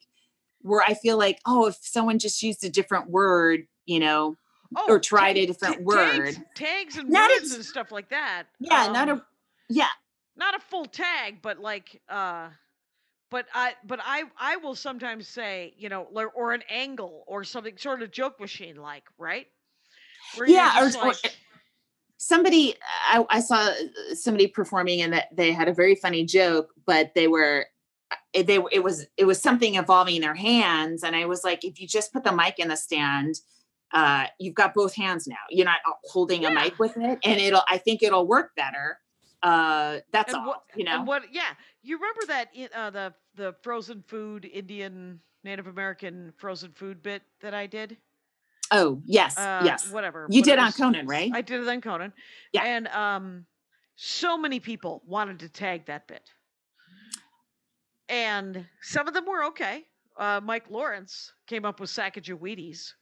C: where I feel like, oh, if someone just used a different word, you know,
B: Oh,
C: or tried a
B: ta-
C: different
B: ta-
C: word.
B: tags, tags and
C: Not
B: words
C: ex-
B: and stuff like that.
C: Yeah, not
B: Um,
C: a, yeah,
B: not a full tag, but like uh but I but I I will sometimes say, you know, or an angle or something sort of joke machine like, right?
C: Yeah, or-
B: just
C: or- somebody I, I saw somebody performing and that they had a very funny joke but they were it, they it was it was something involving their hands and i was like if you just put the mic in the stand uh you've got both hands now. You're not uh, holding a mic with it and it'll i think it'll work better. Uh that's
B: and
C: all
B: what
C: you know?
B: and what yeah, you remember that uh the the frozen food Indian Native American frozen food bit that I did?
C: Oh yes
B: Uh
C: yes
B: whatever.
C: you
B: it
C: did on conan right
B: I did it on Conan.
C: Yeah.
B: And um so many people wanted to tag that bit. And some of them were okay. Uh, Mike Lawrence came up with Sacagawea Wheaties.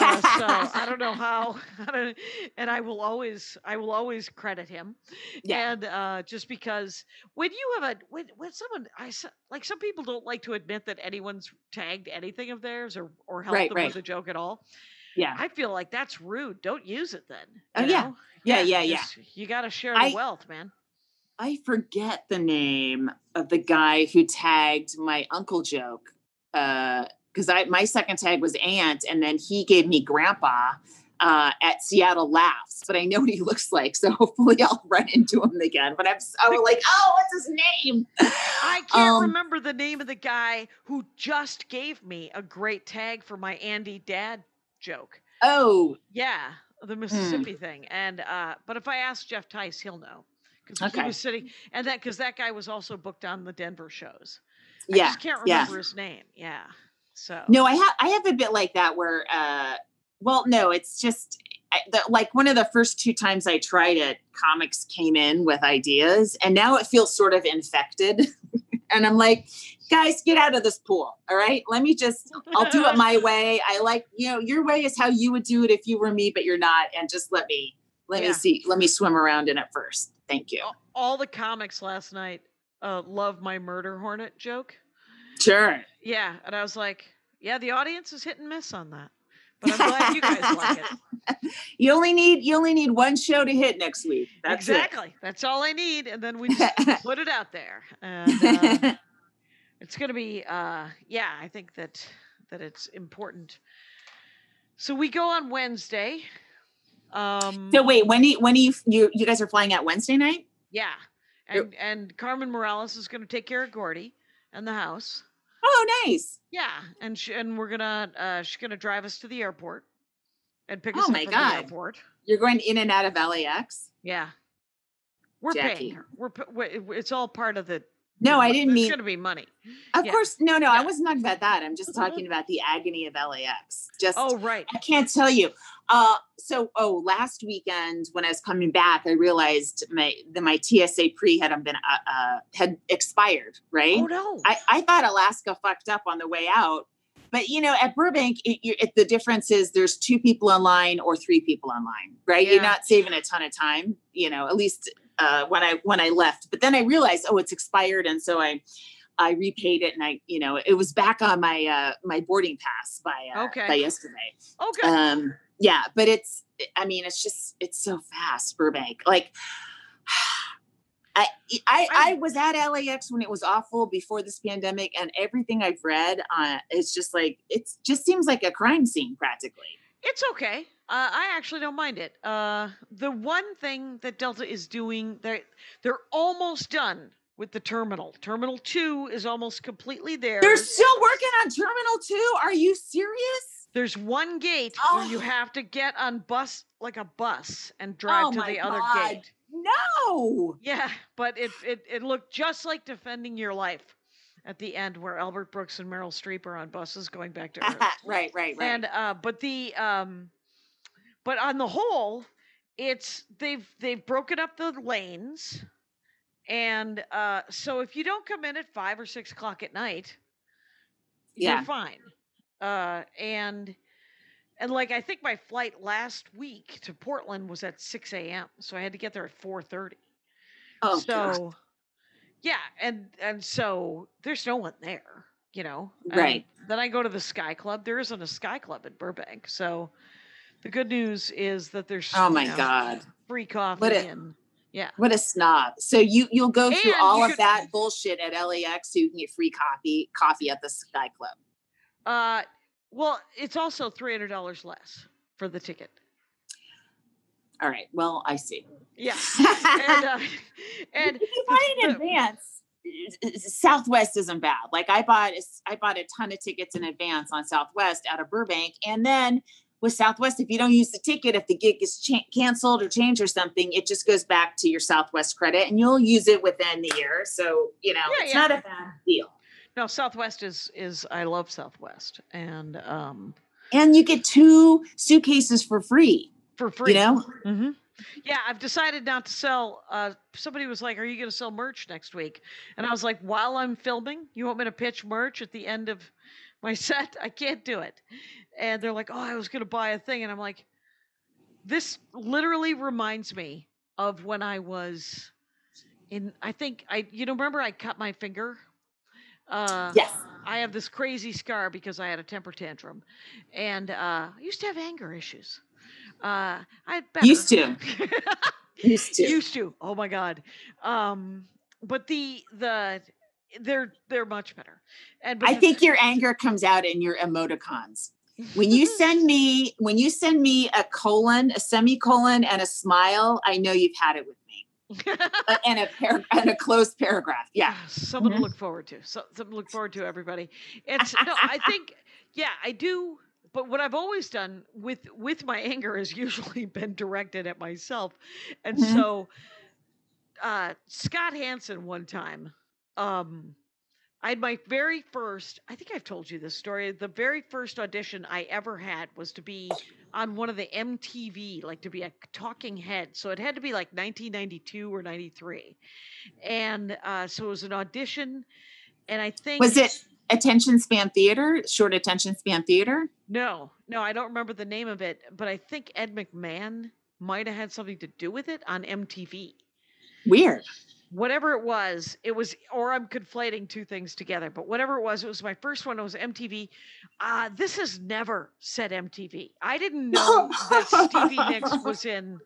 B: Uh, so I don't know how, I don't, and I will always, I will always credit him.
C: Yeah.
B: And uh, just because when you have a, when, when someone, I like some people don't like to admit that anyone's tagged anything of theirs or or helped
C: Right,
B: them
C: right.
B: with a joke at all.
C: yeah
B: I feel like that's rude. Don't use it then.
C: Oh, yeah. Yeah, yeah, yeah.
B: just- You got to share the
C: I-
B: wealth, man.
C: I forget the name of the guy who tagged my uncle joke. Uh because I my second tag was aunt, and then he gave me grandpa. uh, at Seattle Laughs, but I know what he looks like, so hopefully I'll run into him again. But I'm so like, oh, what's his name?
B: I can't
C: Um,
B: remember the name of the guy who just gave me a great tag for my Andy Dad joke.
C: Oh,
B: Yeah,
C: Hmm.
B: the Mississippi thing. And uh, but if I ask Jeff Tice, he'll know because he was sitting and that because that guy was also booked on the Denver shows. I
C: yeah.
B: just can't
C: yeah.
B: remember his name. Yeah. So
C: No, I have I have a bit like that where uh well no, it's just I, the, like one of the first two times I tried it, comics came in with ideas and now it feels sort of infected. and I'm like, guys, get out of this pool. All right. Let me just I'll do it my way. I like, you know, your way is how you would do it if you were me, but you're not. And just let me let
B: Yeah.
C: me see, let me swim around in it first. Thank you.
B: all the comics last night uh, love my murder hornet joke.
C: Sure.
B: Yeah, and I was like, yeah, the audience is hit and miss on that, but I'm glad you guys like it.
C: You only need you only need one show to hit next week. That's
B: exactly. That's all I need, and then we just put it out there. And, uh, it's going to be uh yeah i think that that it's important so we go on wednesday um
C: so wait, when do you, when do you you you guys are flying out Wednesday night?
B: yeah and and carmen morales is going to take care of gordy and the house
C: Oh, nice.
B: yeah and she, and we're gonna uh she's gonna drive us to the airport and pick
C: Oh
B: us up
C: my
B: from
C: God.
B: the airport
C: You're going in and out of LAX.
B: yeah we're
C: Jackie.
B: paying her we're it's all part of the
C: No, I didn't
B: There's
C: mean.
B: It's gonna be money
C: Of
B: yeah.
C: course, no, no. I wasn't talking about that. I'm just
B: Mhm.
C: talking about the agony of LAX. Just
B: oh right
C: I can't tell you. Uh, so oh, last weekend when I was coming back, I realized my the my TSA pre had been uh, uh had expired. Right.
B: oh no
C: I, I thought Alaska fucked up on the way out. But you know, at Burbank, it, you, it, the difference is there's two people online or three people online, right? You're not saving a ton of time, you know. At least uh, when I when I left. But then I realized, oh, it's expired, and so I I repaid it, and I you know it was back on my uh, my boarding pass by uh,
B: Okay.
C: by yesterday.
B: okay
C: Um, yeah, but it's I mean it's just it's so fast, Burbank. Like I, I I was at LAX when it was awful before this pandemic, and everything I've read, uh, it's just like it's just seems like a crime scene practically.
B: It's okay. Uh, I actually don't mind it. Uh, the one thing that Delta is doing, they're, they're almost done with the terminal. Terminal 2 is almost completely there.
C: They're still working on Terminal Two. Are you serious?
B: There's one gate where you
C: Oh.
B: have to get on bus, like a bus, and drive
C: Oh
B: to the other gate.
C: No.
B: Yeah, but it, it, it looked just like defending your life at the end where Albert Brooks and Meryl Streep are on buses going back to Earth.
C: right, right, right.
B: and uh but the um but on the whole it's they've they've broken up the lanes and uh so if you don't come in at five or six o'clock at night
C: Yeah.
B: you're fine uh and and like i think my flight last week to portland was at 6 a.m so i had to get there at 4.30
C: oh,
B: so
C: God.
B: yeah and and so there's no one there you know and
C: Right.
B: then i go to the sky club there isn't a sky club at burbank so the good news is that there's
C: oh my
B: know,
C: God.
B: free coffee
C: What a-
B: and yeah
C: What a snob. So you you'll go through all of
B: could-
C: that bullshit at LAX so you can get free coffee coffee at the Sky Club.
B: uh well it's also $300 less for the ticket
C: All right. Well, I see.
B: yeah and uh, and
C: if you buy in advance, Southwest isn't bad. Like I bought, I bought a ton of tickets in advance on Southwest out of Burbank, and then with Southwest, if you don't use the ticket, if the gig is cha- canceled or changed or something, it just goes back to your Southwest credit, and you'll use it within the year. So you know,
B: Yeah,
C: it's
B: yeah.
C: not a bad deal.
B: no southwest is is i love southwest and um
C: And you get two suitcases for free.
B: for free
C: You know,
B: hmm Yeah, I've decided not to sell. Uh, somebody was like, "Are you going to sell merch next week?" And I was like, "While I'm filming, you want me to pitch merch at the end of my set? I can't do it." And they're like, "Oh, I was going to buy a thing," and I'm like, "This literally reminds me of when I was in. I think I, you know, remember I cut my finger. Uh,
C: yes.
B: I have this crazy scar because I had a temper tantrum, and uh, I used to have anger issues. Uh, I better.
C: Used to. Used to.
B: used to. Oh my god. Um, but the the they're they're much better. And
C: I think your anger comes out in your emoticons. When you send me when you send me a colon, a semicolon, and a smile, I know you've had it with me. Uh, and a par- and a closed paragraph. Yeah.
B: Ah, something
C: Mhm.
B: to look forward to. So, something to look forward to, everybody. It's no, I think, yeah, I do. But what I've always done with with my anger has usually been directed at myself, and
C: Mhm.
B: so uh, Scott Hansen one time, um, I had my very first. I think I've told you this story. The very first audition I ever had was to be on one of the MTV, like to be a talking head. So it had to be like 1992 or 93, and uh, so it was an audition. And I think
C: Was it attention span theater? Short attention span theater?
B: No, no, I don't remember the name of it, but I think Ed McMahon might have had something to do with it on MTV.
C: Weird.
B: Whatever it was, it was, or I'm conflating two things together, but whatever it was, it was my first one. It was MTV. Uh, this has never said MTV. I didn't know that Stevie Nicks was in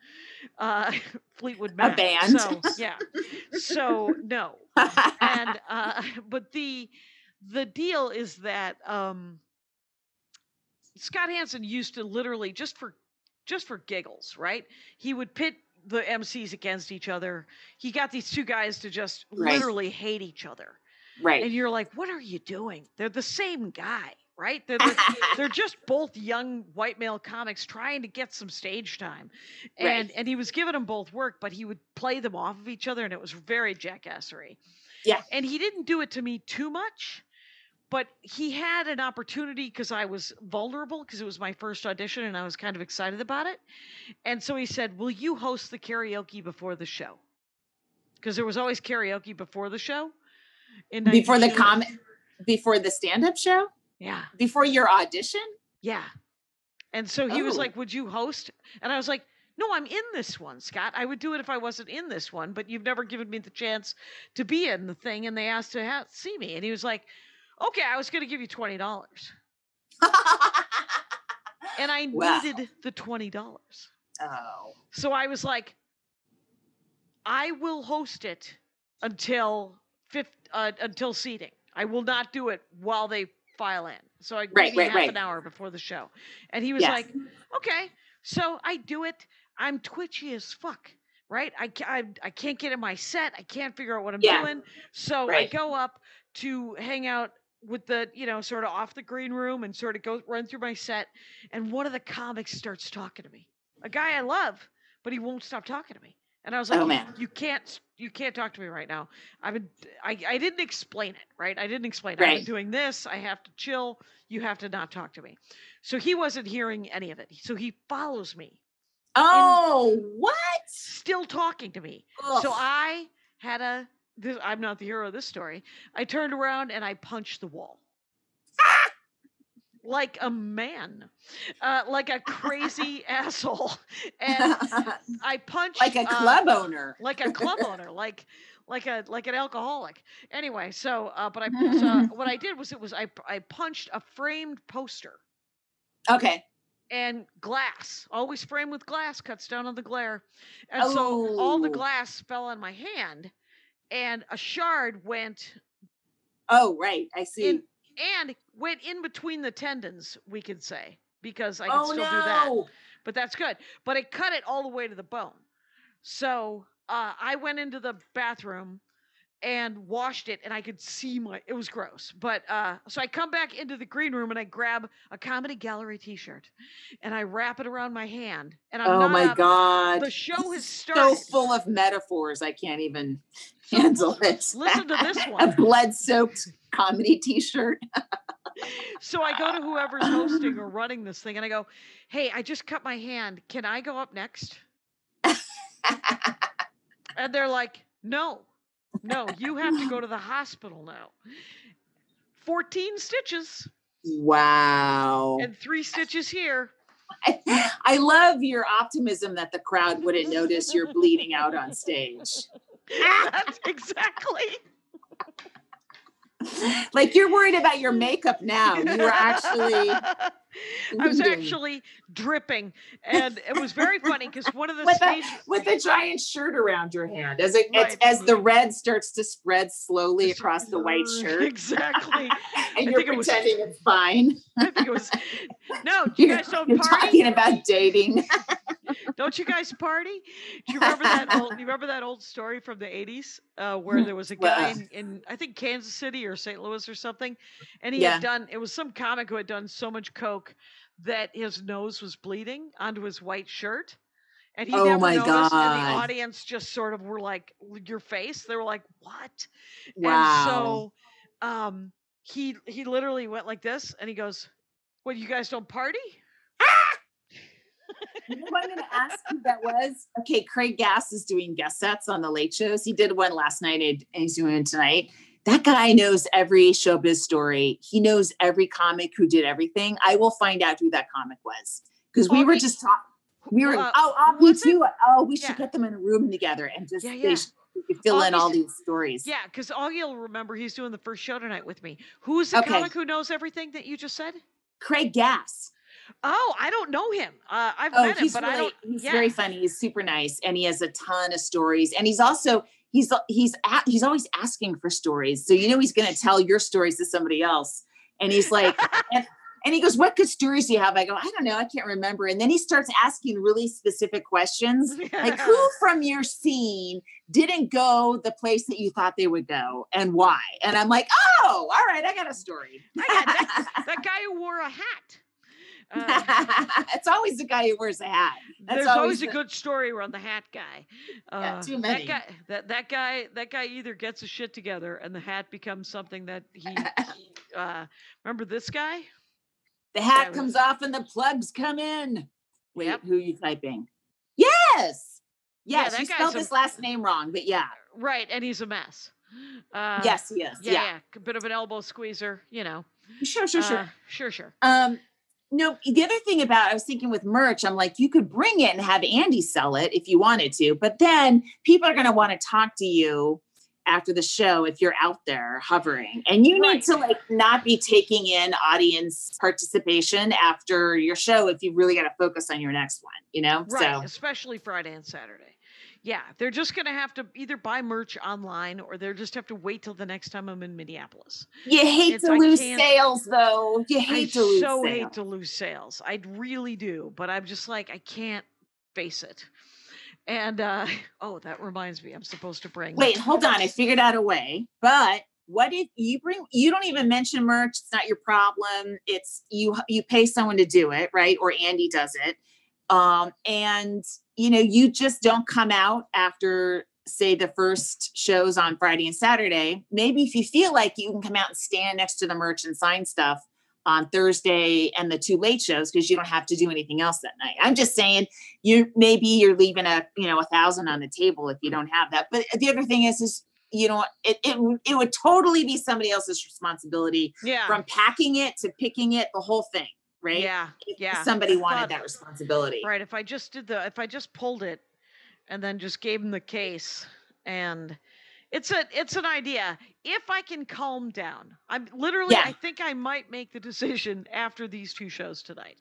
B: uh, Fleetwood Mac.
C: A band.
B: So, yeah. So, no. and uh but the the deal is that um Scott Hansen used to literally just for just for giggles, right? He would pit the MCs against each other. He got these two guys to just
C: Right.
B: literally hate each other.
C: Right.
B: And you're like, "What are you doing?" They're the same guy, right? They're the, they're just both young white male comics trying to get some stage time and
C: Right.
B: and he was giving them both work but he would play them off of each other and it was very jackassery
C: Yeah.
B: and he didn't do it to me too much but he had an opportunity because i was vulnerable because it was my first audition and i was kind of excited about it and so he said will you host the karaoke before the show because there was always karaoke before the show in
C: before the
B: 92.
C: comment before the stand-up show?
B: yeah
C: Before your audition?
B: Yeah. And so he was
C: Oh.
B: like, Would you host? And I was like, No, I'm in this one, Scott. I would do it if I wasn't in this one, but you've never given me the chance to be in the thing. And they asked to ha- see me. And he was like, Okay, I was going to give you $20. And I
C: Wow.
B: needed the $20.
C: oh.
B: So I was like, I will host it until fifth, uh, until seating. I will not do it while they file in. So I
C: Right,
B: maybe
C: right,
B: half
C: right.
B: an hour before the show. And he was
C: Yes.
B: like, okay. So I do it. I'm twitchy as fuck. Right? I, I, I can't get in my set. I can't figure out what I'm
C: Yeah.
B: doing. So
C: Right.
B: I go up to hang out with the, you know, sort of off the green room and sort of go run through my set. And one of the comics starts talking to me. A guy I love, but he won't stop talking to me. And I was like,
C: Oh, man.
B: you can't, you can't talk to me right now. I've been, I, I didn't explain it, right? I didn't explain. it. I've been doing this. I have to chill. You have to not talk to me. So he wasn't hearing any of it. So he follows me,
C: Oh, what?
B: still talking to me. So I had a. This, I'm not the hero of this story. I turned around and I punched the wall. Like a man, uh, like a crazy asshole, and I punched
C: like a
B: uh,
C: club owner.
B: like a club owner, like like a like an alcoholic. Anyway, so uh, but I so what I did was it was I I punched a framed poster
C: Okay.
B: and glass, always framed with glass, cuts down on the glare, and so all the
C: Oh.
B: glass fell on my hand, and a shard went
C: Oh, right. I see.
B: in and went in between the tendons, we could say, because I can
C: oh
B: still
C: no.
B: do that. but that's good. But it cut it all the way to the bone. So uh, I went into the bathroom and washed it, and I could see my. It was gross, but uh, so I come back into the green room and I grab a comedy gallery T-shirt, and I wrap it around my hand, and I'm
C: Oh
B: not
C: my god.
B: The show has
C: is
B: started.
C: So full of metaphors. I can't even handle it.
B: Listen to this one.
C: a blood-soaked comedy t-shirt.
B: So I go to whoever's hosting or running this thing, and I go, "Hey, I just cut my hand. Can I go up next?" And they're like, no, no, you have to go to the hospital now. 14 stitches
C: wow.
B: and three stitches here.
C: I, I love your optimism that the crowd wouldn't notice you're bleeding out on stage.
B: That's exactly.
C: like you're worried about your makeup now. You were actually
B: I was actually dripping, and it was very funny because one of the
C: with
B: stage
C: a with a giant shirt around your hand as it as,
B: Right.
C: as the red starts to spread slowly across the white shirt.
B: exactly.
C: And
B: I
C: you're
B: think it was-
C: pretending it's fine.
B: I think it was no. Do you guys don't
C: you're
B: party?
C: talking about dating.
B: Don't you guys party? Do you remember that old? You remember that old story from the '80s uh, where there was a guy
C: uh,
B: in, in I think Kansas City or St. Louis or something, and he
C: Yeah.
B: had done. It was some comic who had done so much coke that his nose was bleeding onto his white shirt. And he
C: Oh
B: never
C: my
B: noticed, and the audience just sort of were like, "Your face." They were like, "What?"
C: Wow.
B: And so, um, he he literally went like this, and he goes, "What? You guys don't party?"
C: You know what I'm going to ask who that was? Okay, Craig Gass is doing guest sets on the late shows. He did one last night and he's doing it tonight. That guy knows every showbiz story. He knows every comic who did everything. I will find out who that comic was because we were just talking. We were
B: Uh,
C: oh,
B: who
C: oh me
B: was it?
C: Oh, we should
B: Yeah.
C: get them in a room together and just
B: Yeah, yeah.
C: should- fill in all these stories.
B: Yeah, because Augie will remember he's doing the first show tonight with me. Who's the
C: Okay.
B: comic who knows everything that you just said?
C: Craig Gass.
B: Oh, I don't know him. Uh, I've
C: Oh,
B: met him, but
C: really,
B: I don't.
C: he's
B: yeah.
C: very funny. He's super nice, and he has a ton of stories. And he's also he's he's a he's always asking for stories. So you know he's going to tell your stories to somebody else. And he's like, and, and he goes, "What good stories do you have?" I go, "I don't know. I can't remember." And then he starts asking really specific questions, like who from your scene didn't go the place that you thought they would go and why? And I'm like, "Oh, all right, I got a story."
B: I got that, that guy who wore a hat. Uh,
C: it's always the guy who wears a hat. That's
B: there's always,
C: always
B: a good story around the hat guy. Uh,
C: Yeah, too many.
B: That guy, that, that guy, that guy either gets his shit together and the hat becomes something that he. he, uh, remember this guy?
C: The hat
B: Yeah,
C: comes off and the plugs come in. Wait,
B: Yep.
C: who are you typing? Yes. Yes,
B: that
C: you spelled
B: a-
C: his last name wrong, but yeah.
B: Right, and he's a mess. Uh,
C: yes, he is.
B: Yeah,
C: Yeah.
B: yeah, a bit of an elbow squeezer, you know.
C: Sure, sure, sure.
B: Uh, sure, sure.
C: Um, no, the other thing about I was thinking with merch, I'm like, you could bring it and have Andy sell it if you wanted to, but then people are gonna want to talk to you after the show if you're out there hovering. And you
B: Right.
C: need to like not be taking in audience participation after your show if you really got to focus on your next one, you know?
B: Right,
C: So
B: especially Friday and Saturday. Yeah, they're just going to have to either buy merch online or they'll just have to wait till the next time I'm in Minneapolis.
C: You hate
B: It's-
C: to
B: I
C: lose sales, though. You
B: I
C: hate to lose
B: so
C: sales.
B: hate to lose sales. I really do, but I'm just like I can't face it. And uh oh, that reminds me, I'm supposed to bring.
C: Wait, hold on. I figured out a way. But what if you bring? You don't even mention merch. It's not your problem. It's you. You pay someone to do it, right? Or Andy does it. Um, and you know, you just don't come out after say the first shows on Friday and Saturday. Maybe if you feel like you can come out and stand next to the merch and sign stuff on Thursday and the two late shows because you don't have to do anything else that night. I'm just saying you maybe you're leaving a you know a thousand on the table if you don't have that. But the other thing is is you know it it, would- it would totally be somebody else's responsibility
B: Yeah.
C: from packing it to picking it, the whole thing, right?
B: Yeah.
C: If
B: Yeah.
C: Somebody wanted that responsibility.
B: Right. If I just did the if I just pulled it and then just gave him the case and it's a it's an idea. If I can calm down. I'm literally
C: Yeah.
B: I think I might make the decision after these two shows tonight.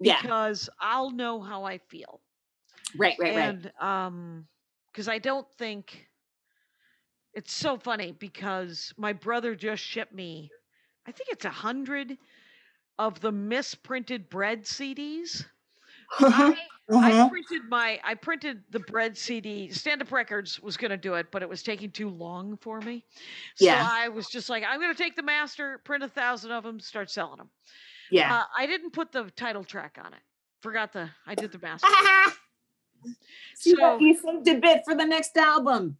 C: Yeah.
B: Because I'll know how I feel.
C: Right, right, right.
B: um because I don't think it's so funny because my brother just shipped me I think it's a hundred of the misprinted bread CDs. I, I
C: Uh-huh.
B: printed my I printed the bread CD. Stand Up Records was going to do it, but it was taking too long for me. So
C: Yeah.
B: I was just like, I'm going to take the master, print a thousand of them, start selling them.
C: Yeah.
B: Uh, I didn't put the title track on it. Forgot the I did the master.
C: See
B: so-
C: what you saved a bit for the next album.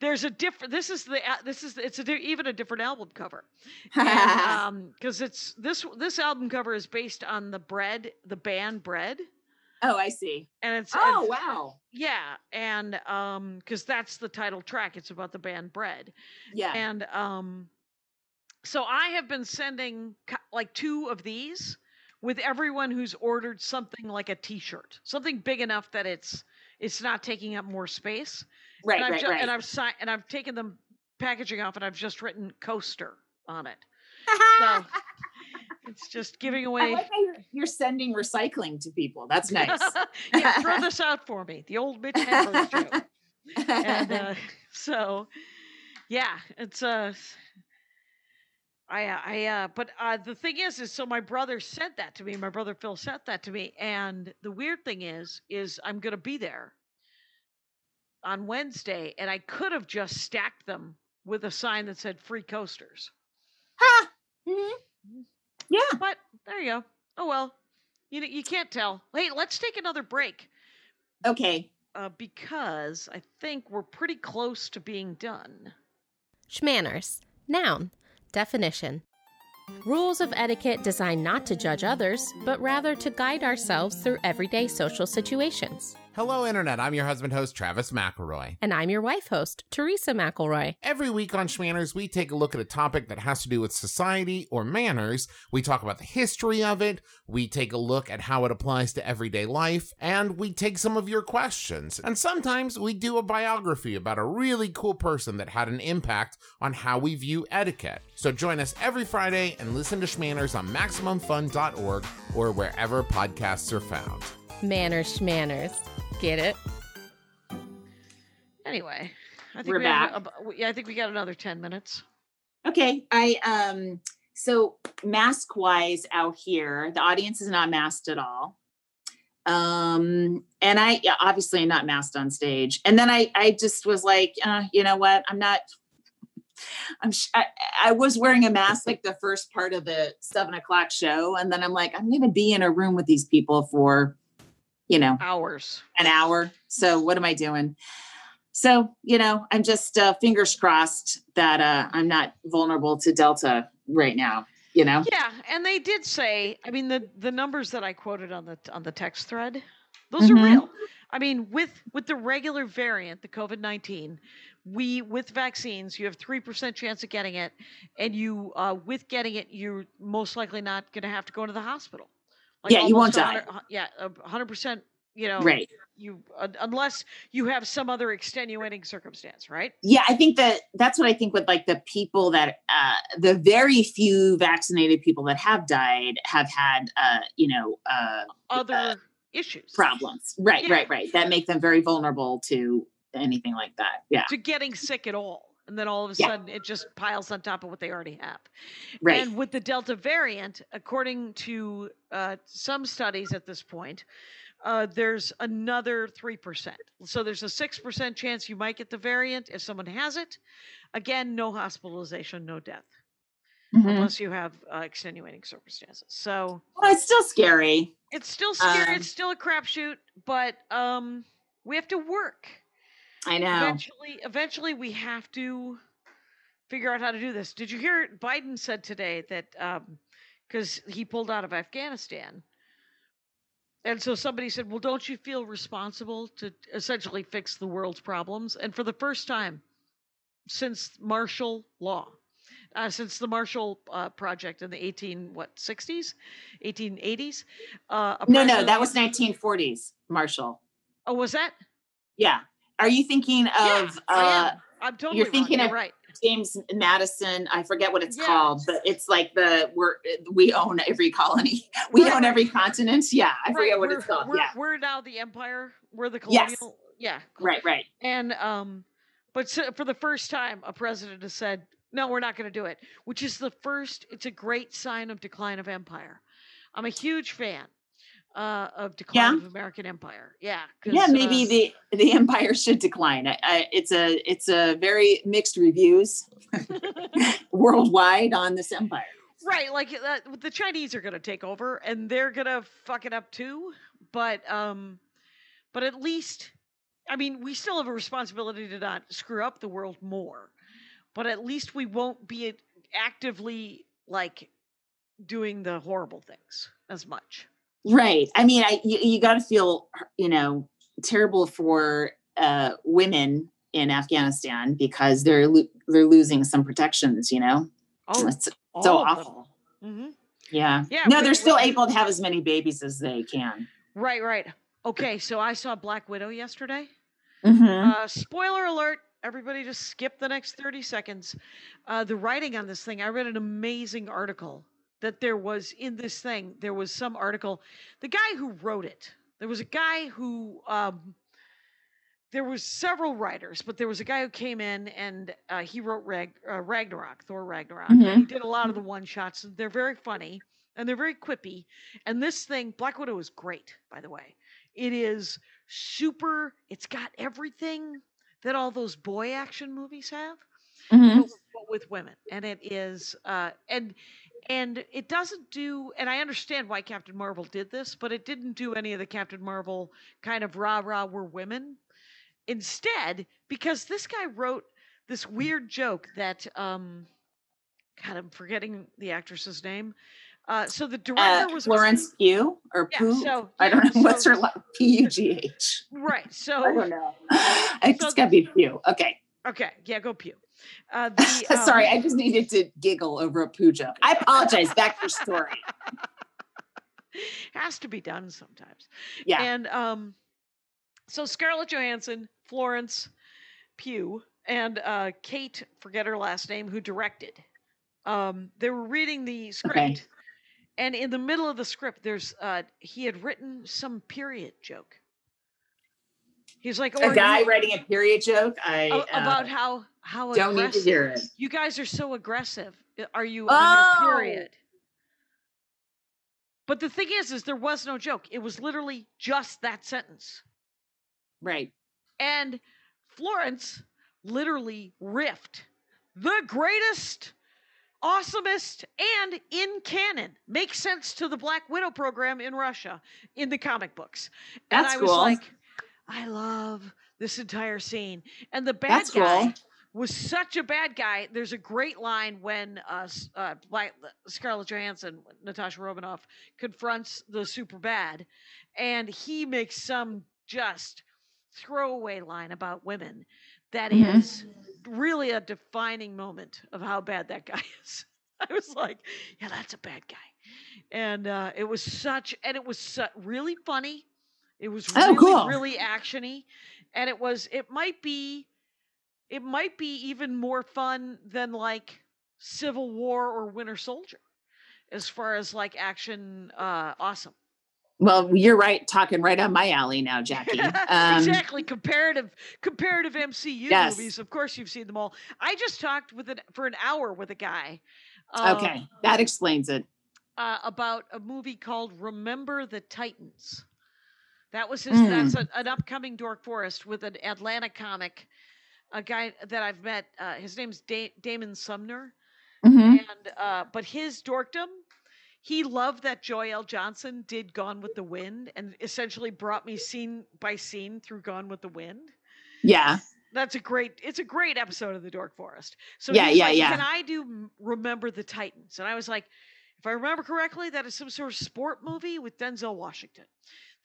B: There's a different. This is the. This is it's a di- even a different album cover. and um because it's this this album cover is based on the bread the band bread
C: oh, I see.
B: and it's
C: Oh,
B: and-
C: wow.
B: yeah and um because that's the title track it's about the band bread
C: Yeah.
B: and um so i have been sending like two of these with everyone who's ordered something like a t-shirt something big enough that it's it's not taking up more space
C: right,
B: and I've
C: right,
B: ju-
C: right.
B: and i've signed and i've taken them packaging off, and I've just written coaster on it. So it's just giving
C: I
B: away.
C: like you're, sending recycling to people. That's nice.
B: yeah, throw this out for me. The old Mitch Hedberg joke. and uh, so yeah it's uh i i uh but uh the thing is is so my brother said that to me my brother phil said that to me and the weird thing is is i'm gonna be there on wednesday and i could have just stacked them with a sign that said free coasters
C: Ha! Mhm. Yeah.
B: but there you go oh well you know you can't tell hey let's take another break
C: Okay.
B: uh, because i think we're pretty close to being done
I: Schmanners. Noun. Definition. Rules of etiquette designed not to judge others, but rather to guide ourselves through everyday social situations.
J: Hello, Internet. I'm your husband host, Travis McElroy.
I: And I'm your wife host, Teresa McElroy.
J: Every week on Schmanners, we take a look at a topic that has to do with society or manners. We talk about the history of it, we take a look at how it applies to everyday life, and we take some of your questions. And sometimes we do a biography about a really cool person that had an impact on how we view etiquette. So join us every Friday and listen to Schmanners on MaximumFun.org or wherever podcasts are found.
I: Manners, schmanners. Get it?
B: Anyway, I think
C: We're
B: we
C: back.
B: ab- w- yeah, I think we got another ten minutes.
C: Okay. I um so mask wise out here, the audience is not masked at all. Um and I yeah, obviously not masked on stage. And then I I just was like, uh, you know what? I'm not I'm sh- I, I was wearing a mask like the first part of the seven o'clock show, and then I'm like, I'm gonna be in a room with these people for, you know,
B: Hours.
C: an hour. So what am I doing? So, you know, I'm just uh, fingers crossed that uh, I'm not vulnerable to Delta right now, you know?
B: Yeah, and they did say, I mean, the the numbers that I quoted on the on the text thread, those are
C: Mhm.
B: real. I mean, with with the regular variant, the COVID nineteen, we with vaccines, you have three percent chance of getting it, and you uh, with getting it, you're most likely not going to have to go into the hospital.
C: Yeah, you won't die.
B: Yeah, hundred percent. You know,
C: Right.
B: You un- unless you have some other extenuating circumstance, right?
C: Yeah, I think that that's what I think with like the people that, uh, the very few vaccinated people that have died have had, uh, you know, uh,
B: Other issues.
C: problems. Right,
B: Yeah.
C: right, right. That make them very vulnerable to anything like that. Yeah,
B: to getting sick at all. And then all of a
C: Yeah.
B: sudden it just piles on top of what they already have.
C: right.
B: And with the Delta variant, according to uh, some studies at this point, uh, there's another 3%. So there's a 6% chance you might get the variant if someone has it. Again, no hospitalization, no death,
C: Mhm.
B: unless you have uh, extenuating circumstances. So
C: Well, it's still scary.
B: it's still scary.
C: Um,
B: it's still a crapshoot, but um, we have to work
C: I know.
B: eventually eventually we have to figure out how to do this did you hear biden said today that um because he pulled out of afghanistan and so somebody said well don't you feel responsible to essentially fix the world's problems and for the first time since martial law uh, since the Marshall uh, Project in the 18 what 60s, 1880s. Uh,
C: No, no, that was 1940s, Marshall.
B: Oh, was that?
C: Yeah. Are you thinking of
B: yeah, I
C: uh
B: am. I'm totally
C: you're
B: wrong.
C: thinking
B: You're
C: of
B: right.
C: James Madison? I forget what it's
B: Yeah.
C: called, but it's like the we're we own every colony. We
B: Right,
C: own every continent. Yeah, I forget
B: Right,
C: what
B: we're,
C: it's called.
B: We're,
C: Yeah.
B: we're now the empire. We're the colonial. Yes. Yeah. cool.
C: Right, right.
B: And um, but so, for the first time, a president has said, "No, we're not going to do it," which is the first. It's a great sign of decline of empire. I'm a huge fan uh, of decline
C: Yeah.
B: of American empire. Yeah.
C: Yeah, maybe
B: uh,
C: the the empire should decline. I, I, it's a it's a very mixed reviews worldwide on this empire.
B: Right, like uh, the Chinese are going to take over and they're going to fuck it up too, but um but at least I mean, we still have a responsibility to not screw up the world more. But at least we won't be actively like doing the horrible things as much.
C: Right. I mean, I you, you got to feel you know terrible for uh, women in Afghanistan because they're lo- they're losing some protections. You know,
B: Oh,
C: it's so
B: all of them.
C: awful.
B: Mhm.
C: Yeah.
B: Yeah,
C: No, they're still able to have as many babies as they can.
B: Right, right. Okay, so I saw Black Widow yesterday.
C: Mhm.
B: Uh, spoiler alert: everybody just skip the next 30 seconds. Uh, the writing on this thing, I read an amazing article that there was in this thing. There was some article. The guy who wrote it, there was a guy who. Um, there was several writers, but there was a guy who came in and uh, he wrote Rag, uh, Ragnarok, Thor Ragnarok. and he did a lot of the one shots. They're very funny and they're very quippy. And this thing, Black Widow, is great. By the way, it is super. It's got everything that all those boy action movies have,
C: Mhm.
B: but, but with women. And it is, uh, and and it doesn't do. And I understand why Captain Marvel did this, but it didn't do any of the Captain Marvel kind of rah rah we're women. Instead, because this guy wrote this weird joke that um God, I'm forgetting the actress's name. Uh, so the director
C: Uh,
B: was
C: Florence Pugh or
B: Yeah,
C: Pooh?
B: so-
C: I don't know what's her la- P U G H.
B: right. So
C: I don't know. It's
B: So-
C: gotta be Pugh. Okay.
B: okay, yeah, go pew. Uh, the, um,
C: Sorry, I just needed to giggle over a poo joke. I apologize. Back to your story.
B: has to be done sometimes.
C: Yeah.
B: And um, so Scarlett Johansson, Florence Pugh, and uh, Kate, forget her last name, who directed. Um, they were reading the script, and in the middle of the script, there's uh, he had written some period joke. He's like,
C: A guy
B: you-
C: writing a period joke. I
B: a-
C: uh,
B: about how how
C: don't need to hear it.
B: You guys are so aggressive. Are you
C: Oh!
B: on your oh. period? But the thing is, is there was no joke. It was literally just that sentence.
C: Right.
B: And Florence literally riffed the greatest, awesomest, and in canon makes sense to the Black Widow program in Russia in the comic books.
C: That's and
B: I was like, I love this entire scene. And the bad
C: That's
B: guy
C: cool.
B: Was such a bad guy. There's a great line when uh, uh, Scarlett Johansson, Natasha Romanoff, confronts the super bad, and he makes some just throwaway line about women that is
C: Mhm.
B: really a defining moment of how bad that guy is. I was like, yeah, that's a bad guy. And uh, it was such, and it was su- really funny. It was
C: Oh,
B: really,
C: cool.
B: really actiony, and it was. It might be, it might be even more fun than like Civil War or Winter Soldier, as far as like action. Uh, awesome.
C: Well, you're right, talking right on my alley now, Jackie. Um,
B: exactly comparative comparative MCU
C: Yes.
B: movies. Of course, you've seen them all. I just talked with an for an hour with a guy. um,
C: Okay, that explains it.
B: uh, about a movie called Remember the Titans. That was his.
C: Mm.
B: That's a, an upcoming Dork Forest with an Atlanta comic, a guy that I've met. Uh, his name's da- Damon Sumner,
C: Mhm.
B: and uh, but his dorkdom, he loved that Joel Johnson did Gone with the Wind, and essentially brought me scene by scene through Gone with the Wind.
C: Yeah.
B: That's a great. It's a great episode of the Dork Forest. So
C: Yeah, yeah,
B: like,
C: yeah.
B: Can I do Remember the Titans? And I was like, if I remember correctly, that is some sort of sport movie with Denzel Washington.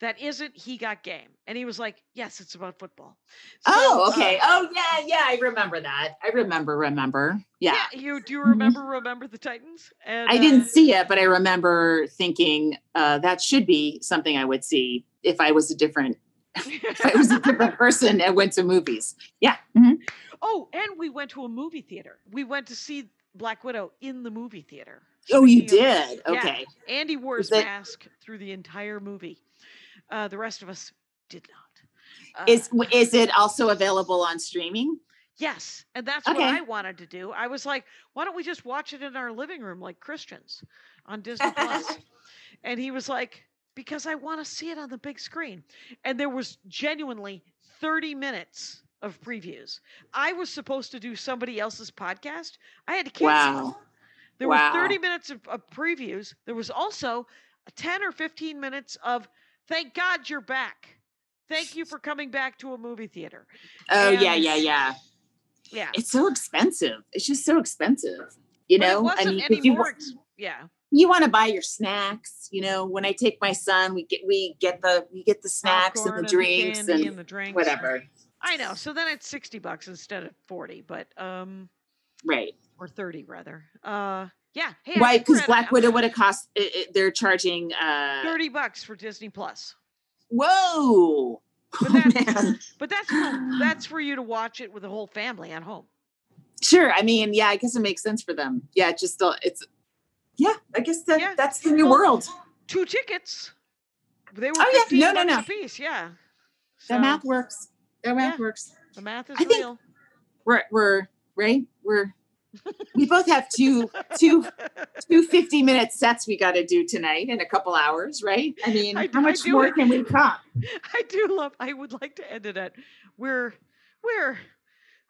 B: That isn't He Got Game. And he was like, yes, it's about football.
C: oh, okay.
B: uh,
C: oh, yeah, yeah. I remember that. I remember. Remember. Yeah.
B: yeah. You do you
C: Mhm.
B: remember Remember the Titans? And
C: I didn't
B: uh,
C: see it, but I remember thinking uh, that should be something I would see if I was a different if I was a different person and went to movies. Yeah. mhm.
B: oh, and we went to a movie theater. We went to see Black Widow in the movie theater.
C: Oh, you did.
B: Yeah.
C: Okay.
B: Andy wore his
C: it-
B: mask through the entire movie. Uh, the rest of us did not. Uh,
C: Is is it also available on streaming?
B: yes, and that's what I wanted to do. I was like, why don't we just watch it in our living room like Christians on Disney Plus? and he was like, because I want to see it on the big screen. And there was genuinely 30 minutes of previews. I was supposed to do somebody else's podcast. I had to cancel.
C: Wow.
B: There
C: Wow.
B: were 30 minutes of, of previews. There was also 10 or 15 minutes of thank God you're back. Thank you for coming back to a movie theater.
C: Oh yeah,
B: And-
C: yeah, yeah.
B: Yeah.
C: It's so expensive. It's just so expensive. You
B: But it
C: know,
B: wasn't
C: I mean,
B: any
C: if you
B: more
C: wa-
B: yeah.
C: you want to buy your snacks. You know, when I take my son, we get we get the we get the snacks
B: Popcorn
C: and the drinks
B: candy
C: and,
B: and the drinks.
C: whatever.
B: I know. So then it's 60 bucks instead of 40, but um
C: Right.
B: Or 30 rather. Uh yeah. Hey, I
C: Why? Because Black Widow would have cost. It, it- they're charging. uh
B: 30 bucks for Disney Plus.
C: Whoa.
B: But
C: Oh,
B: that's
C: man.
B: but that's for, that's for you to watch it with the whole family at home.
C: Sure. I mean, yeah, I guess it makes sense for them. Yeah, it just still it's yeah, I guess that
B: Yeah.
C: that's the new
B: Well,
C: world.
B: Two tickets. They were
C: Oh, yeah. No, no, no.
B: a piece, yeah.
C: The math works. The math
B: yeah.
C: works.
B: The math is
C: I think-
B: real.
C: We're we're right. We're we both have two two two 50 minute sets we got to do tonight in a couple hours, right? I mean,
B: I do-
C: how much
B: do
C: more can we talk?
B: I do love I would like to end it at we're we're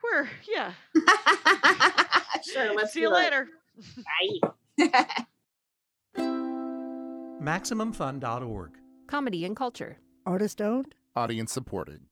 B: we're yeah.
C: sure, let's
B: See you
C: do it.
B: later.
C: Bye.
K: MaximumFun.org.
L: Comedy and culture.
M: Artist owned.
N: Audience supported.